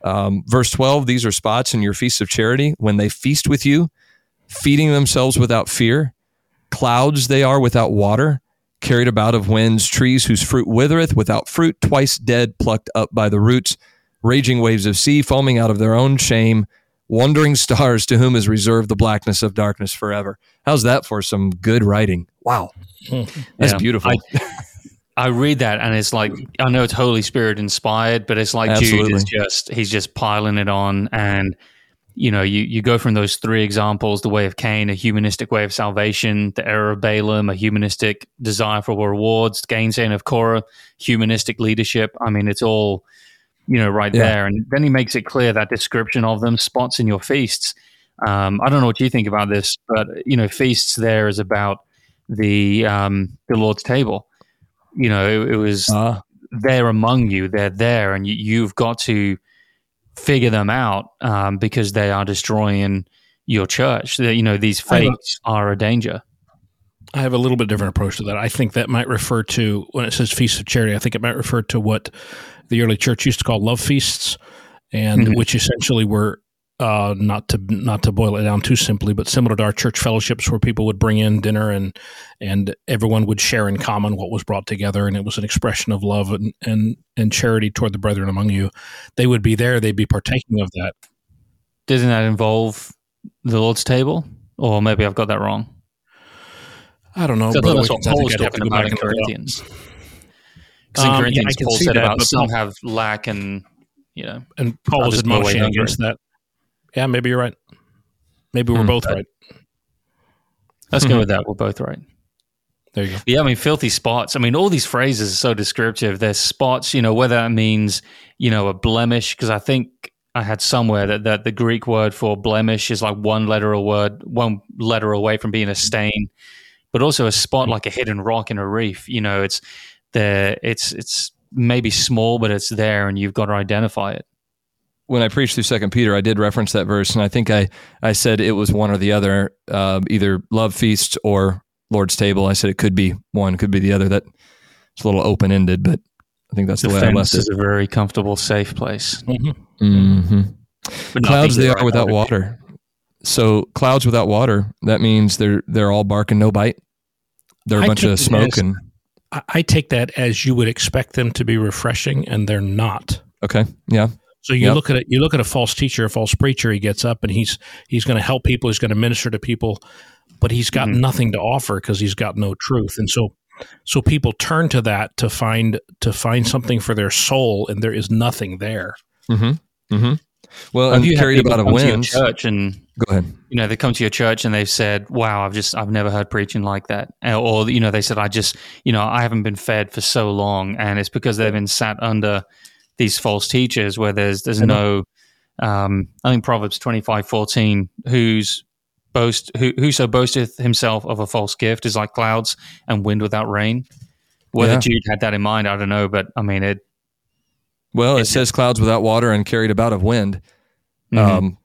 Um, verse 12 These are spots in your feasts of charity when they feast with you, feeding themselves without fear. Clouds they are without water, carried about of winds, trees whose fruit withereth, without fruit, twice dead, plucked up by the roots, raging waves of sea, foaming out of their own shame, wandering stars to whom is reserved the blackness of darkness forever. How's that for some good writing? Wow. That's yeah, beautiful. I, I read that and it's like I know it's Holy Spirit inspired, but it's like Absolutely. Jude is just he's just piling it on and you know, you, you go from those three examples, the way of Cain, a humanistic way of salvation, the error of Balaam, a humanistic desire for rewards, gainsaying of Korah, humanistic leadership. I mean, it's all, you know, right yeah. there. And then he makes it clear that description of them, spots in your feasts. Um, I don't know what you think about this, but, you know, feasts there is about the um, the Lord's table you know, it, it was uh. they're among you, they're there, and you, have got to figure them out um, because they are destroying your church. you know, these fakes are a danger. I have a little bit different approach to that. I think that might refer to when it says feast of charity. I think it might refer to what the early church used to call love feasts, and mm-hmm. which essentially were uh, not to not to boil it down too simply, but similar to our church fellowships where people would bring in dinner and and everyone would share in common what was brought together, and it was an expression of love and and, and charity toward the brethren among you. They would be there; they'd be partaking of that. Doesn't that involve the Lord's table, or maybe I've got that wrong? I don't know. So that's what Paul's talking about in Corinthians. Because in um, Corinthians, yeah, Paul said that, about some have lack and you know, and Paul was admonishing against that. Yeah, maybe you're right. Maybe we're hmm. both right. Let's go with that. We're both right. There you go. Yeah, I mean, filthy spots. I mean, all these phrases are so descriptive. There's spots, you know, whether that means, you know, a blemish, because I think I had somewhere that, that the Greek word for blemish is like one letter a word, one letter away from being a stain, but also a spot like a hidden rock in a reef. You know, it's the it's it's maybe small, but it's there, and you've got to identify it when I preached through Second Peter, I did reference that verse, and I think I I said it was one or the other, uh, either love feast or Lord's table. I said it could be one, could be the other. That it's a little open ended, but I think that's the, the way I left it. is a very comfortable, safe place. Mm-hmm. Mm-hmm. Clouds they are without water. So clouds without water. That means they're they're all bark and no bite. They're a I bunch of smoke as, and. I take that as you would expect them to be refreshing, and they're not. Okay. Yeah. So you yep. look at it, you look at a false teacher, a false preacher. He gets up and he's he's going to help people. He's going to minister to people, but he's got mm-hmm. nothing to offer because he's got no truth. And so, so people turn to that to find to find something for their soul, and there is nothing there. Mm-hmm. Mm-hmm. Well, and you carried about a win. Church and go ahead. You know, they come to your church and they've said, "Wow, I've just I've never heard preaching like that," or you know, they said, "I just you know I haven't been fed for so long," and it's because they've been sat under these false teachers where there's there's no um, I think Proverbs twenty five fourteen who's boast who whoso boasteth himself of a false gift is like clouds and wind without rain. Whether yeah. Jude had that in mind, I don't know, but I mean it. Well, it, it says clouds without water and carried about of wind. Mm-hmm. Um,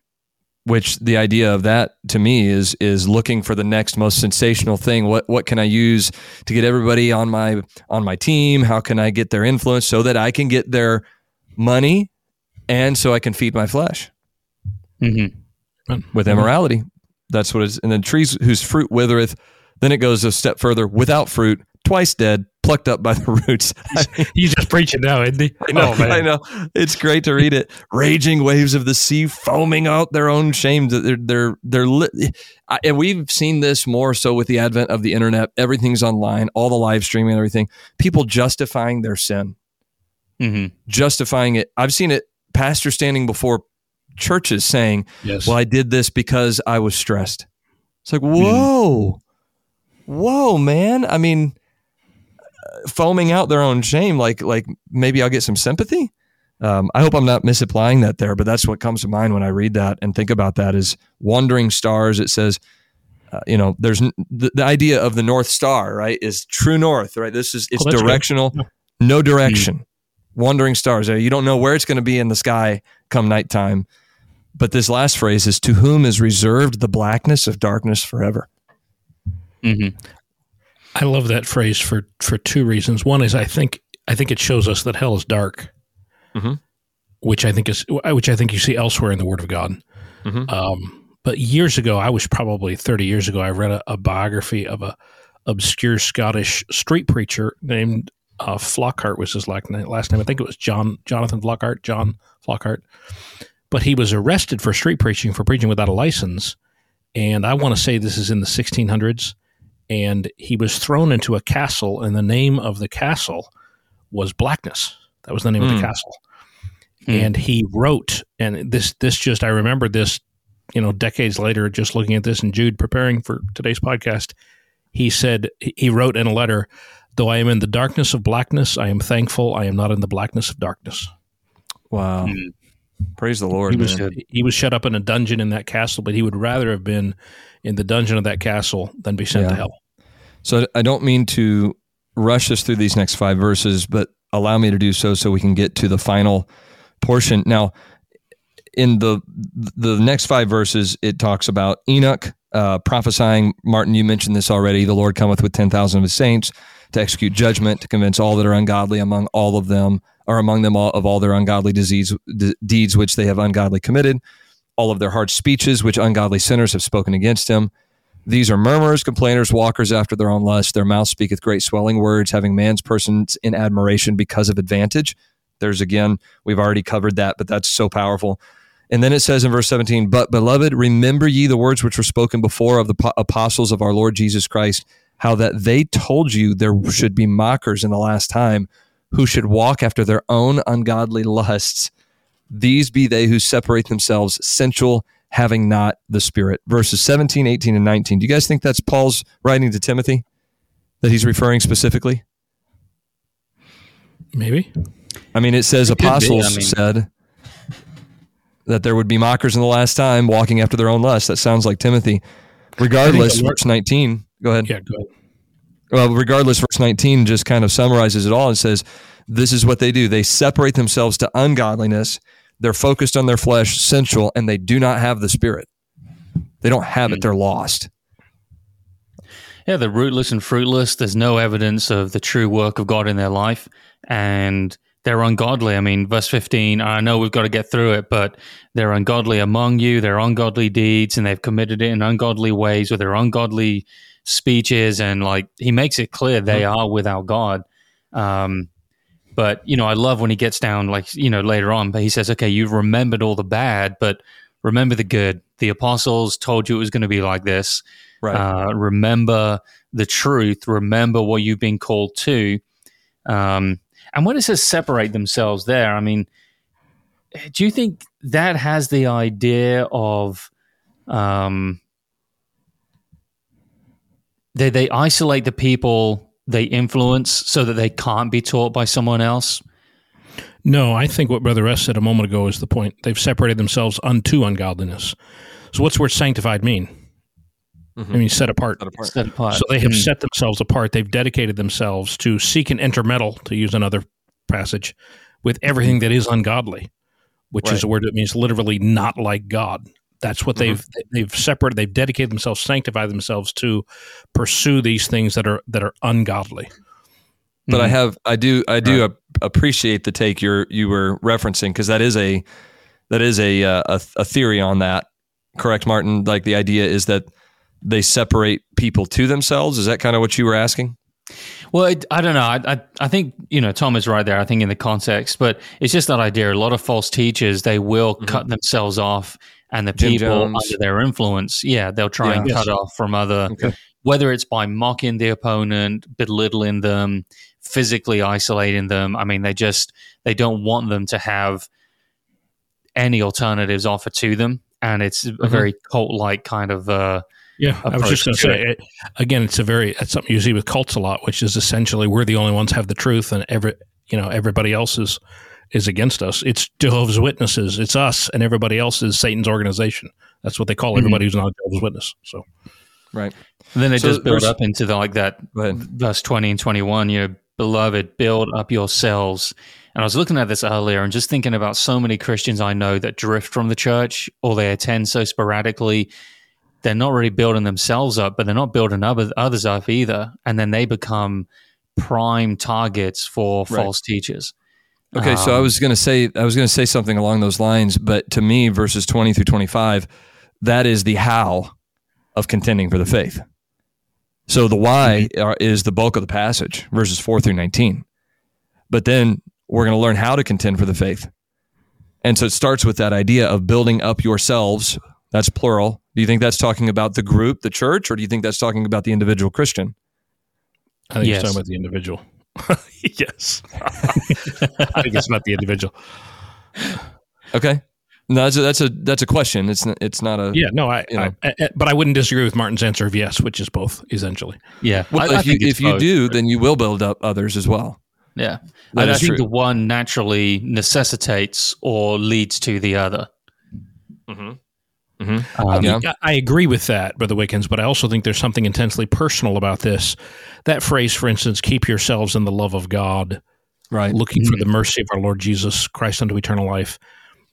which the idea of that to me is is looking for the next most sensational thing what what can i use to get everybody on my on my team how can i get their influence so that i can get their money, and so I can feed my flesh mm-hmm. with immorality. That's what it is. And then trees whose fruit withereth. Then it goes a step further without fruit, twice dead, plucked up by the roots. I mean, He's just preaching now, isn't he? I know, oh, I know. It's great to read it. Raging waves of the sea, foaming out their own shame. They're they're they're lit. and we've seen this more so with the advent of the internet. Everything's online, all the live streaming, and everything. People justifying their sin mm-hmm. justifying it. I've seen it, pastor standing before churches saying, yes. Well, I did this because I was stressed. It's like, mm-hmm. whoa, mm-hmm. whoa, man. I mean, uh, foaming out their own shame, like, like maybe I'll get some sympathy. Um, I hope I'm not misapplying that there, but that's what comes to mind when I read that and think about that is wandering stars. It says, uh, you know, there's the, the, idea of the North Star, right? Is true north, right? This is it's oh, directional, good. no direction. Mm wandering stars. You don't know where it's going to be in the sky come nighttime. But this last phrase is to whom is reserved the blackness of darkness forever. Mm-hmm. I love that phrase for for two reasons. One is I think I think it shows us that hell is dark, mm-hmm. which I think is which I think you see elsewhere in the Word of God. Mm-hmm. Um, but years ago, I was probably thirty years ago. I read a, a biography of a obscure Scottish street preacher named uh, Flockhart was his last name. I think it was John Jonathan Flockhart, John Flockhart. But he was arrested for street preaching for preaching without a license, and I want to say this is in the 1600s. And he was thrown into a castle, and the name of the castle was Blackness. That was the name mm. of the hmm. castle. Mm. And he wrote, and this this just I remember this, you know, decades later, just looking at this and Jude preparing for today's podcast. He said he wrote in a letter, Though I am in the darkness of blackness, I am thankful I am not in the blackness of darkness. Wow. Mm. Praise the Lord. He was, he was shut up in a dungeon in that castle, but he would rather have been in the dungeon of that castle than be sent yeah. to hell. So I don't mean to rush us through these next five verses, but allow me to do so so we can get to the final portion. Now, in the the next five verses, it talks about Enoch uh, prophesying. Martin, you mentioned this already. The Lord cometh with 10,000 of his saints to execute judgment, to convince all that are ungodly among all of them, or among them all of all their ungodly disease, d- deeds which they have ungodly committed, all of their hard speeches which ungodly sinners have spoken against him. These are murmurers, complainers, walkers after their own lust. Their mouth speaketh great swelling words, having man's persons in admiration because of advantage. There's again, we've already covered that, but that's so powerful. And then it says in verse 17, But beloved, remember ye the words which were spoken before of the po- apostles of our Lord Jesus Christ, how that they told you there should be mockers in the last time, who should walk after their own ungodly lusts. These be they who separate themselves sensual, having not the Spirit. Verses 17, 18, and 19. Do you guys think that's Paul's writing to Timothy that he's referring specifically? Maybe. I mean, it says could be, apostles I mean- said that there would be mockers in the last time walking after their own lust. That sounds like Timothy. Regardless, the verse 19, go ahead. Yeah, go ahead. Well, regardless, verse 19 just kind of summarizes it all and says, This is what they do. They separate themselves to ungodliness. They're focused on their flesh, sensual, and they do not have the spirit. They don't have Hmm. it. They're lost. Yeah, they're rootless and fruitless. There's no evidence of the true work of God in their life, and they're ungodly. I mean, verse 15, I know we've got to get through it, but they're ungodly among you, they're ungodly deeds, and they've committed it in ungodly ways with their ungodly speeches. And like, he makes it clear they are without God. Um, but, you know, I love when he gets down, like, you know, later on, but he says, okay, you've remembered all the bad, but remember the good. The apostles told you it was going to be like this. Right. Uh, remember the truth. Remember what you've been called to. Um, and when it says separate themselves there, I mean, do you think that has the idea of um, they they isolate the people they influence so that they can't be taught by someone else? No, I think what Brother S said a moment ago is the point. They've separated themselves unto ungodliness. So, what's the word sanctified mean? I mean, set apart. Set apart. So they have Mm. set themselves apart. They've dedicated themselves to seek an intermeddle, to use another passage, with everything that is ungodly, which Right. is a word that means literally not like God. That's what they've they've separated. They've dedicated themselves, sanctified themselves to pursue these things that are that are ungodly. but I Mhm. have I do I do ap- appreciate the take you're you were referencing because that is a that is a, uh, a a theory on that. Correct, Martin? Like the idea is that they separate people to themselves. Is that kind of what you were asking? Well, it, I don't know. I, I I think you know Tom is right there. I think in the context, but it's just that idea. A lot of false teachers they will cut themselves off, and the. Jim people Jones. under their influence, yeah, they'll try and Yeah. cut off from other. Okay. Whether it's by mocking the opponent, belittling them, physically isolating them. I mean, they just they don't want them to have any alternatives offered to them, and it's Mm-hmm. a very cult-like kind of. Uh, Yeah, I was just going to to say it, again. It's a very it's something you see with cults a lot, which is essentially we're the only ones have the truth, and every you know everybody else is is against us. It's Jehovah's Witnesses. It's us, and everybody else is Satan's organization. That's what they call mm-hmm. everybody who's not a Jehovah's Witness. So Right. And then it So does build up into the, like that verse 20 and 21, you know, beloved, build up yourselves. And I was looking at this earlier and just thinking about so many Christians I know that drift from the church or they attend so sporadically. They're not really building themselves up, but they're not building other, others up either. And then they become prime targets for Right. false teachers. Okay, so I Um, was going to say I was going to say something along those lines, but to me, verses twenty through twenty-five, that is the how of contending for the faith. So the why are, is the bulk of the passage, verses four through nineteen. But then we're going to learn how to contend for the faith, and so it starts with that idea of building up yourselves. That's plural. Do you think that's talking about the group, the church, or do you think that's talking about the individual Christian? I think Yes. it's talking about the individual. yes, I think it's not the individual. Okay, no, that's a, that's a that's a question. It's not, it's not a Yeah, no, I, You know. I, I- but I wouldn't disagree with Martin's answer of yes, which is both essentially. Yeah. Well, I- I if you think it's if you do, then you will build up others as well. Yeah. That And I think true. the one naturally necessitates or leads to the other. Mm-hmm. Mhm. Um, Yeah. I- I agree with that, Brother Wickens, but I also think there's something intensely personal about this. That phrase, for instance, keep yourselves in the love of God, Right. looking for the mercy of our Lord Jesus Christ unto eternal life.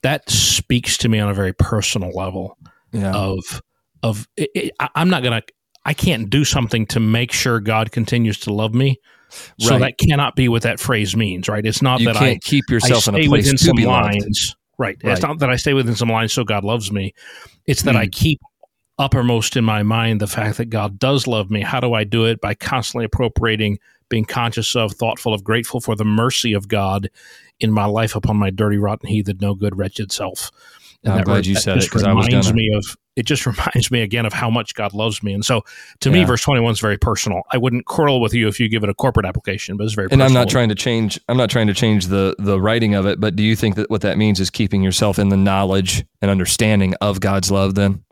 That speaks to me on a very personal level Yeah. of of it, it, I- I'm not gonna I can't do something to make sure God continues to love me. So Right. that cannot be what that phrase means, right? It's not You that can't I keep I yourself in stay a place within to some be loved. lines. Right. Right. It's not that I stay within some lines so God loves me. It's that I hmm. keep uppermost in my mind the fact that God does love me. How do I do it? By constantly appropriating, being conscious of, thoughtful of, grateful for the mercy of God in my life upon my dirty, rotten, heathen, no good, wretched self. I'm that glad you that said it, just 'cause I was reminds gonna. me of it. Just reminds me again of how much God loves me, and so to me, verse twenty one is very personal. I wouldn't quarrel with you if you give it a corporate application, but it's very. And I'm personal. not trying to change. I'm not trying to change the the writing of it. But do you think that what that means is keeping yourself in the knowledge and understanding of God's love? Then,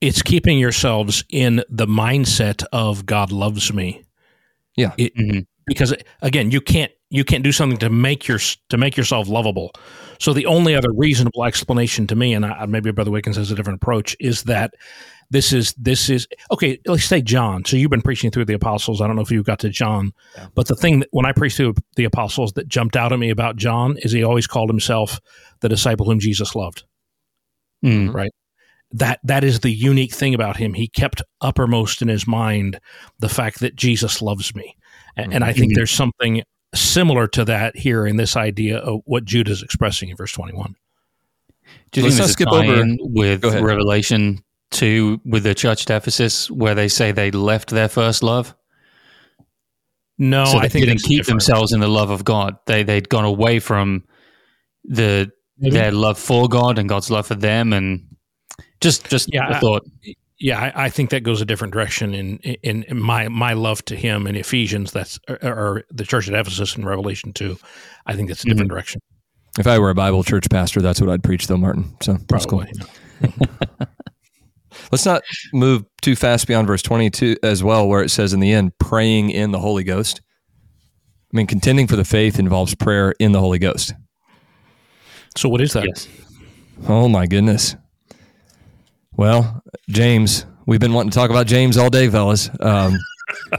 it's keeping yourselves in the mindset of God loves me. Yeah. It- Mhm. because again, you can't you can't do something to make your to make yourself lovable. So the only other reasonable explanation to me, and I, maybe Brother Wickens has a different approach, is that this is this is okay. Let's say John. So you've been preaching through the apostles. I don't know if you got to John, but the thing that when I preached through the apostles that jumped out at me about John is he always called himself the disciple whom Jesus loved Mm. right? That that is the unique thing about him. He kept uppermost in his mind the fact that Jesus loves me, and, and I think Mhm. there's something similar to that here in this idea of what Jude is expressing in verse 21. Do you Let's think skip over- with Revelation 2 with the church at Ephesus where they say they left their first love? No, so they I think didn't keep different. themselves in the love of God. They they'd gone away from the Maybe. their love for God and God's love for them, and just just Yeah, a I- thought. Yeah, I, I think that goes a different direction in, in in my my love to him in Ephesians. That's or, or the church at Ephesus in Revelation two. I think that's a different mm-hmm. direction. if I were a Bible church pastor, that's what I'd preach, though, Martin. So that's cool. Probably. Let's not move too fast beyond verse 22 as well, where it says in the end, praying in the Holy Ghost. I mean, contending for the faith involves prayer in the Holy Ghost. So what is that? Yes. Oh my goodness. Well, James, we've been wanting to talk about James all day, fellas. Um,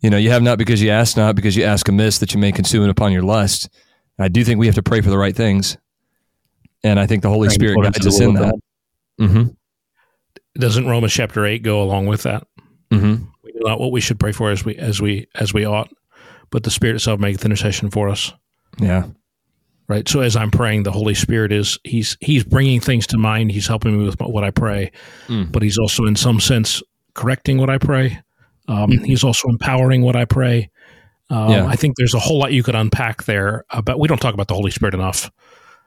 you know, you have not because you ask not, because you ask amiss that you may consume it upon your lust. I do think we have to pray for the right things, and I think the Holy Spirit guides us in that. Mm-hmm. Doesn't Romans chapter eight go along with that? Mm-hmm. we know not what we should pray for as we as we as we ought, but the Spirit itself maketh intercession for us. Yeah. Right. So as I'm praying, the Holy Spirit is he's he's bringing things to mind. He's helping me with what I pray, Mm. but he's also in some sense correcting what I pray. Um, He's also empowering what I pray. Um, Yeah. I think there's a whole lot you could unpack there, uh, but we don't talk about the Holy Spirit enough.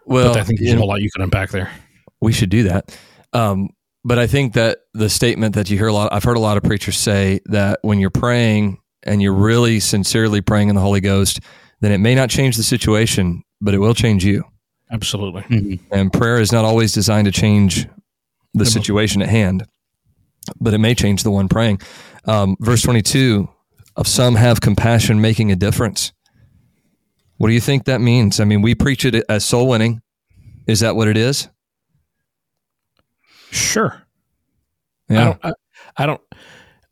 Well, but I think there's a whole lot you could unpack there. we should do that. Um, but I think that the statement that you hear a lot, I've heard a lot of preachers say that when you're praying and you're really sincerely praying in the Holy Ghost, then it may not change the situation, but it will change you. Absolutely. Mhm. And prayer is not always designed to change the situation at hand, but it may change the one praying. Um, verse 22 of some have compassion making a difference. What do you think that means? I mean, we preach it as soul winning. Is that what it is? Sure. I Yeah. don't. I, I don't.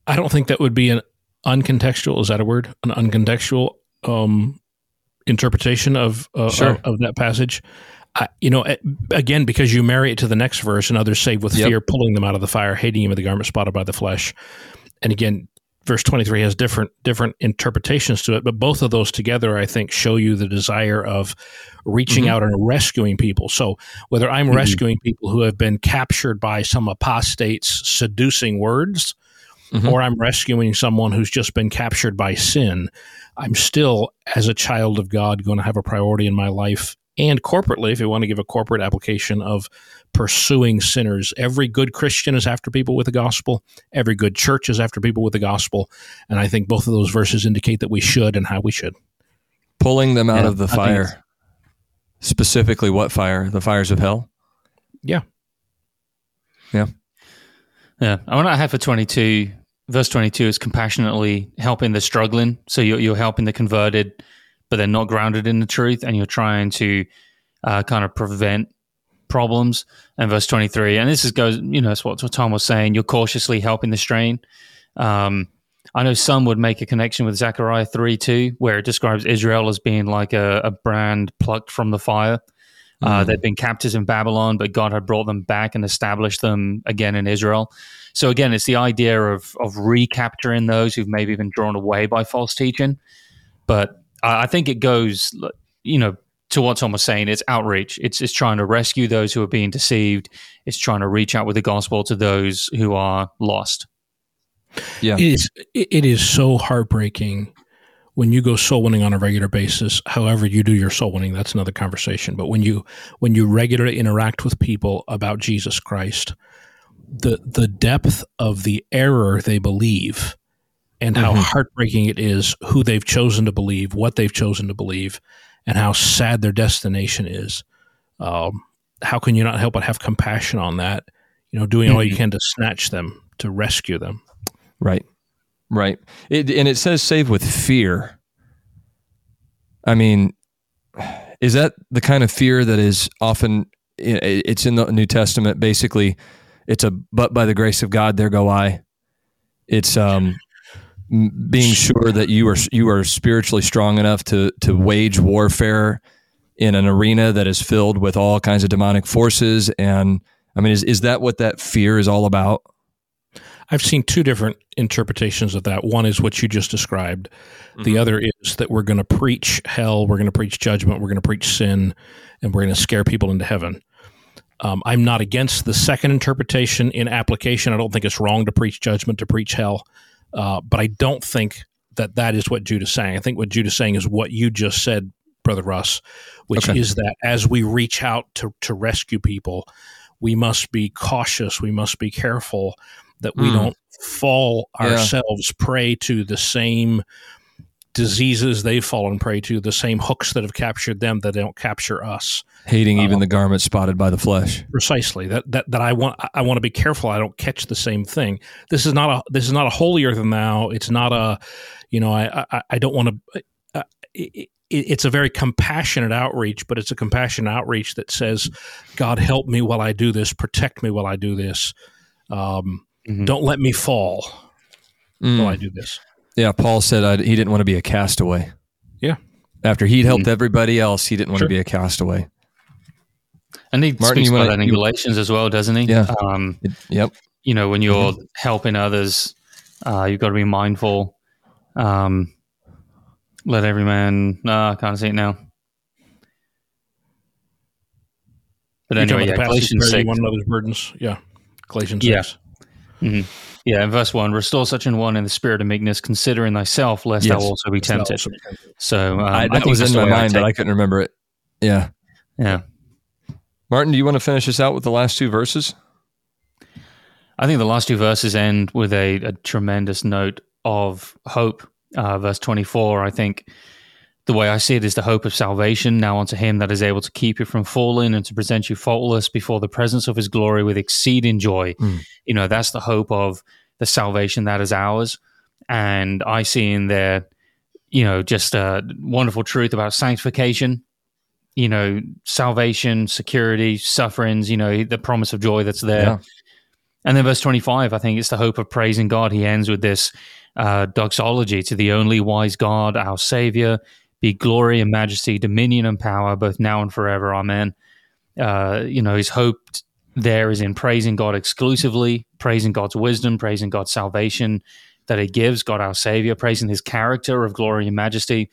I don't think that would be an uncontextual. Is that a word? An uncontextual um, interpretation of uh, Sure. of, of that passage. I, you know, again, because you marry it to the next verse, and others save with Yep. fear, pulling them out of the fire, hating him with the garment spotted by the flesh. And again, verse twenty three has different different interpretations to it, but both of those together, I think, show you the desire of reaching Mhm. out and rescuing people. So whether I'm Mhm. rescuing people who have been captured by some apostate's seducing words, Mhm. or I'm rescuing someone who's just been captured by sin, I'm still, as a child of God, going to have a priority in my life and corporately, if you want to give a corporate application of pursuing sinners. Every good Christian is after people with the gospel. Every good church is after people with the gospel. And I think both of those verses indicate that we should and how we should. Pulling them out Yeah, of the I fire. Specifically, what fire? The fires of hell? Yeah. Yeah. Yeah. I want to have for 22, verse 22 is compassionately helping the struggling. So you're, you're helping the converted, but they're not grounded in the truth, and you're trying to uh, kind of prevent problems. And verse 23, and this is goes, you know, it's what, what Tom was saying. You're cautiously helping the strain. Um, I know some would make a connection with Zechariah 3 2, where it describes Israel as being like a, a brand plucked from the fire. Uh, they'd been captives in Babylon, but God had brought them back and established them again in Israel. So again, it's the idea of of recapturing those who've maybe been drawn away by false teaching. But I I think it goes, you know, to what Tom was saying. It's outreach. It's it's trying to rescue those who are being deceived. It's trying to reach out with the gospel to those who are lost. Yeah. It is it is so heartbreaking when you go soul winning on a regular basis. However, you do your soul winning, that's another conversation. But when you when you regularly interact with people about Jesus Christ, the the depth of the error they believe and how Mhm. heartbreaking it is who they've chosen to believe, what they've chosen to believe, and how sad their destination is. Um, how can you not help but have compassion on that? You know, doing all you can to snatch them, to rescue them. Right. Right. It, and it says save with fear. I mean, is that the kind of fear that is often it's in the New Testament basically it's a but by the grace of God there go I. It's um being sure that you are you are spiritually strong enough to to wage warfare in an arena that is filled with all kinds of demonic forces and I mean is is that what that fear is all about? I've seen two different interpretations of that. One is what you just described. The other is that we're going to preach hell, we're going to preach judgment, we're going to preach sin, and we're going to scare people into heaven. Um, I'm not against the second interpretation in application. I don't think it's wrong to preach judgment, to preach hell, uh, but I don't think that that is what Jude is saying. I think what Jude is saying is what you just said, Brother Russ, which Okay. is that as we reach out to, to rescue people, we must be cautious, we must be careful that we Mm. don't fall Yeah. ourselves prey to the same diseases they've fallen prey to, the same hooks that have captured them that don't capture us. Hating even the garment spotted by the flesh. Precisely that that that I want I want to be careful I don't catch the same thing. This is not a this is not a holier than thou. It's not a you know I I, I don't want to. Uh, it, it's a very compassionate outreach, but it's a compassionate outreach that says, "God help me while I do this, protect me while I do this, um, Mhm. don't let me fall Mm. while I do this." Yeah, Paul said i he didn't want to be a castaway. Yeah. After he'd helped everybody else, he didn't want Sure. to be a castaway. And he Martin, speaks you about wanna- that in you- Galatians as well, doesn't he? Yeah. Um, It- yep. you know, when you're helping others, uh, you've got to be mindful. Um, let every man. No, I can't see it now. But You're anyway, talking yeah, about the passage Galatians bearing six. one another's burdens. Yeah, Galatians Yeah. six. Yeah, in verse one, restore such an one in the spirit of meekness, considering thyself, lest thou Yes. also be tempted. So um, I, I, that think was in my mind, but I couldn't remember it. Yeah. yeah. Martin, do you want to finish us out with the last two verses? I think the last two verses end with a, a tremendous note of hope. Uh, verse 24, I think the way I see it is the hope of salvation now unto him that is able to keep you from falling and to present you faultless before the presence of his glory with exceeding joy. Mm. You know, that's the hope of the salvation that is ours. And I see in there, you know, just a wonderful truth about sanctification, you know, salvation, security, sufferings, you know, the promise of joy that's there. Yeah. And then verse 25, I think it's the hope of praising God. He ends with this uh, doxology to the only wise God, our Savior, be glory and majesty, dominion and power, both now and forever. Amen. Uh, you know, his hope there is in praising God exclusively, praising God's wisdom, praising God's salvation that he gives, God our Savior, praising his character of glory and majesty,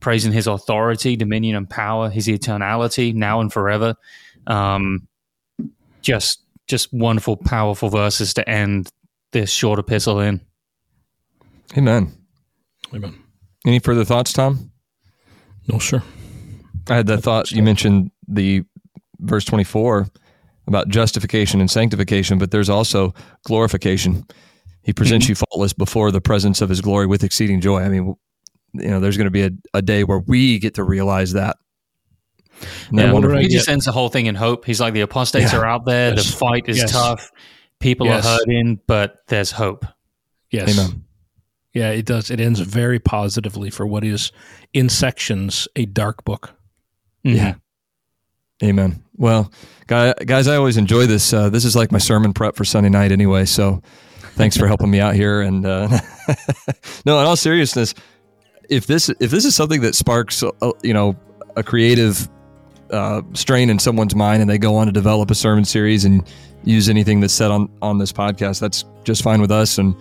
praising his authority, dominion and power, his eternality now and forever. Um, just just wonderful, powerful verses to end this short epistle in. Amen. Amen. Any further thoughts, Tom? No, sir. I had that thought. You mentioned the verse 24 about justification and sanctification, but there's also glorification. He presents mm-hmm. you faultless before the presence of his glory with exceeding joy. I mean, you know, there's going to be a, a day where we get to realize that. Isn't that Yeah, wonderful? he just ends the whole thing in hope. He's like the apostates Yeah. are out there, Yes. the fight is Yes. tough, people Yes. are hurting, but there's hope. Yes. Amen. Yeah, it does. It ends very positively for what is, in sections, a dark book. Yeah. Amen. Well, guys, I always enjoy this. Uh, this is like my sermon prep for Sunday night, anyway. So, thanks for helping me out here. And uh, no, in all seriousness, if this if this is something that sparks, uh, you know, a creative uh, strain in someone's mind and they go on to develop a sermon series and use anything that's said on on this podcast, that's just fine with us. And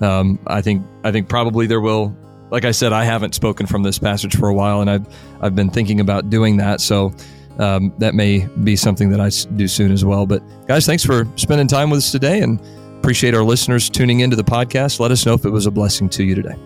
um, I think I think probably there will. Like I said, I haven't spoken from this passage for a while, and I've I've been thinking about doing that. So um, that may be something that I do soon as well. But guys, thanks for spending time with us today, and appreciate our listeners tuning into the podcast. Let us know if it was a blessing to you today.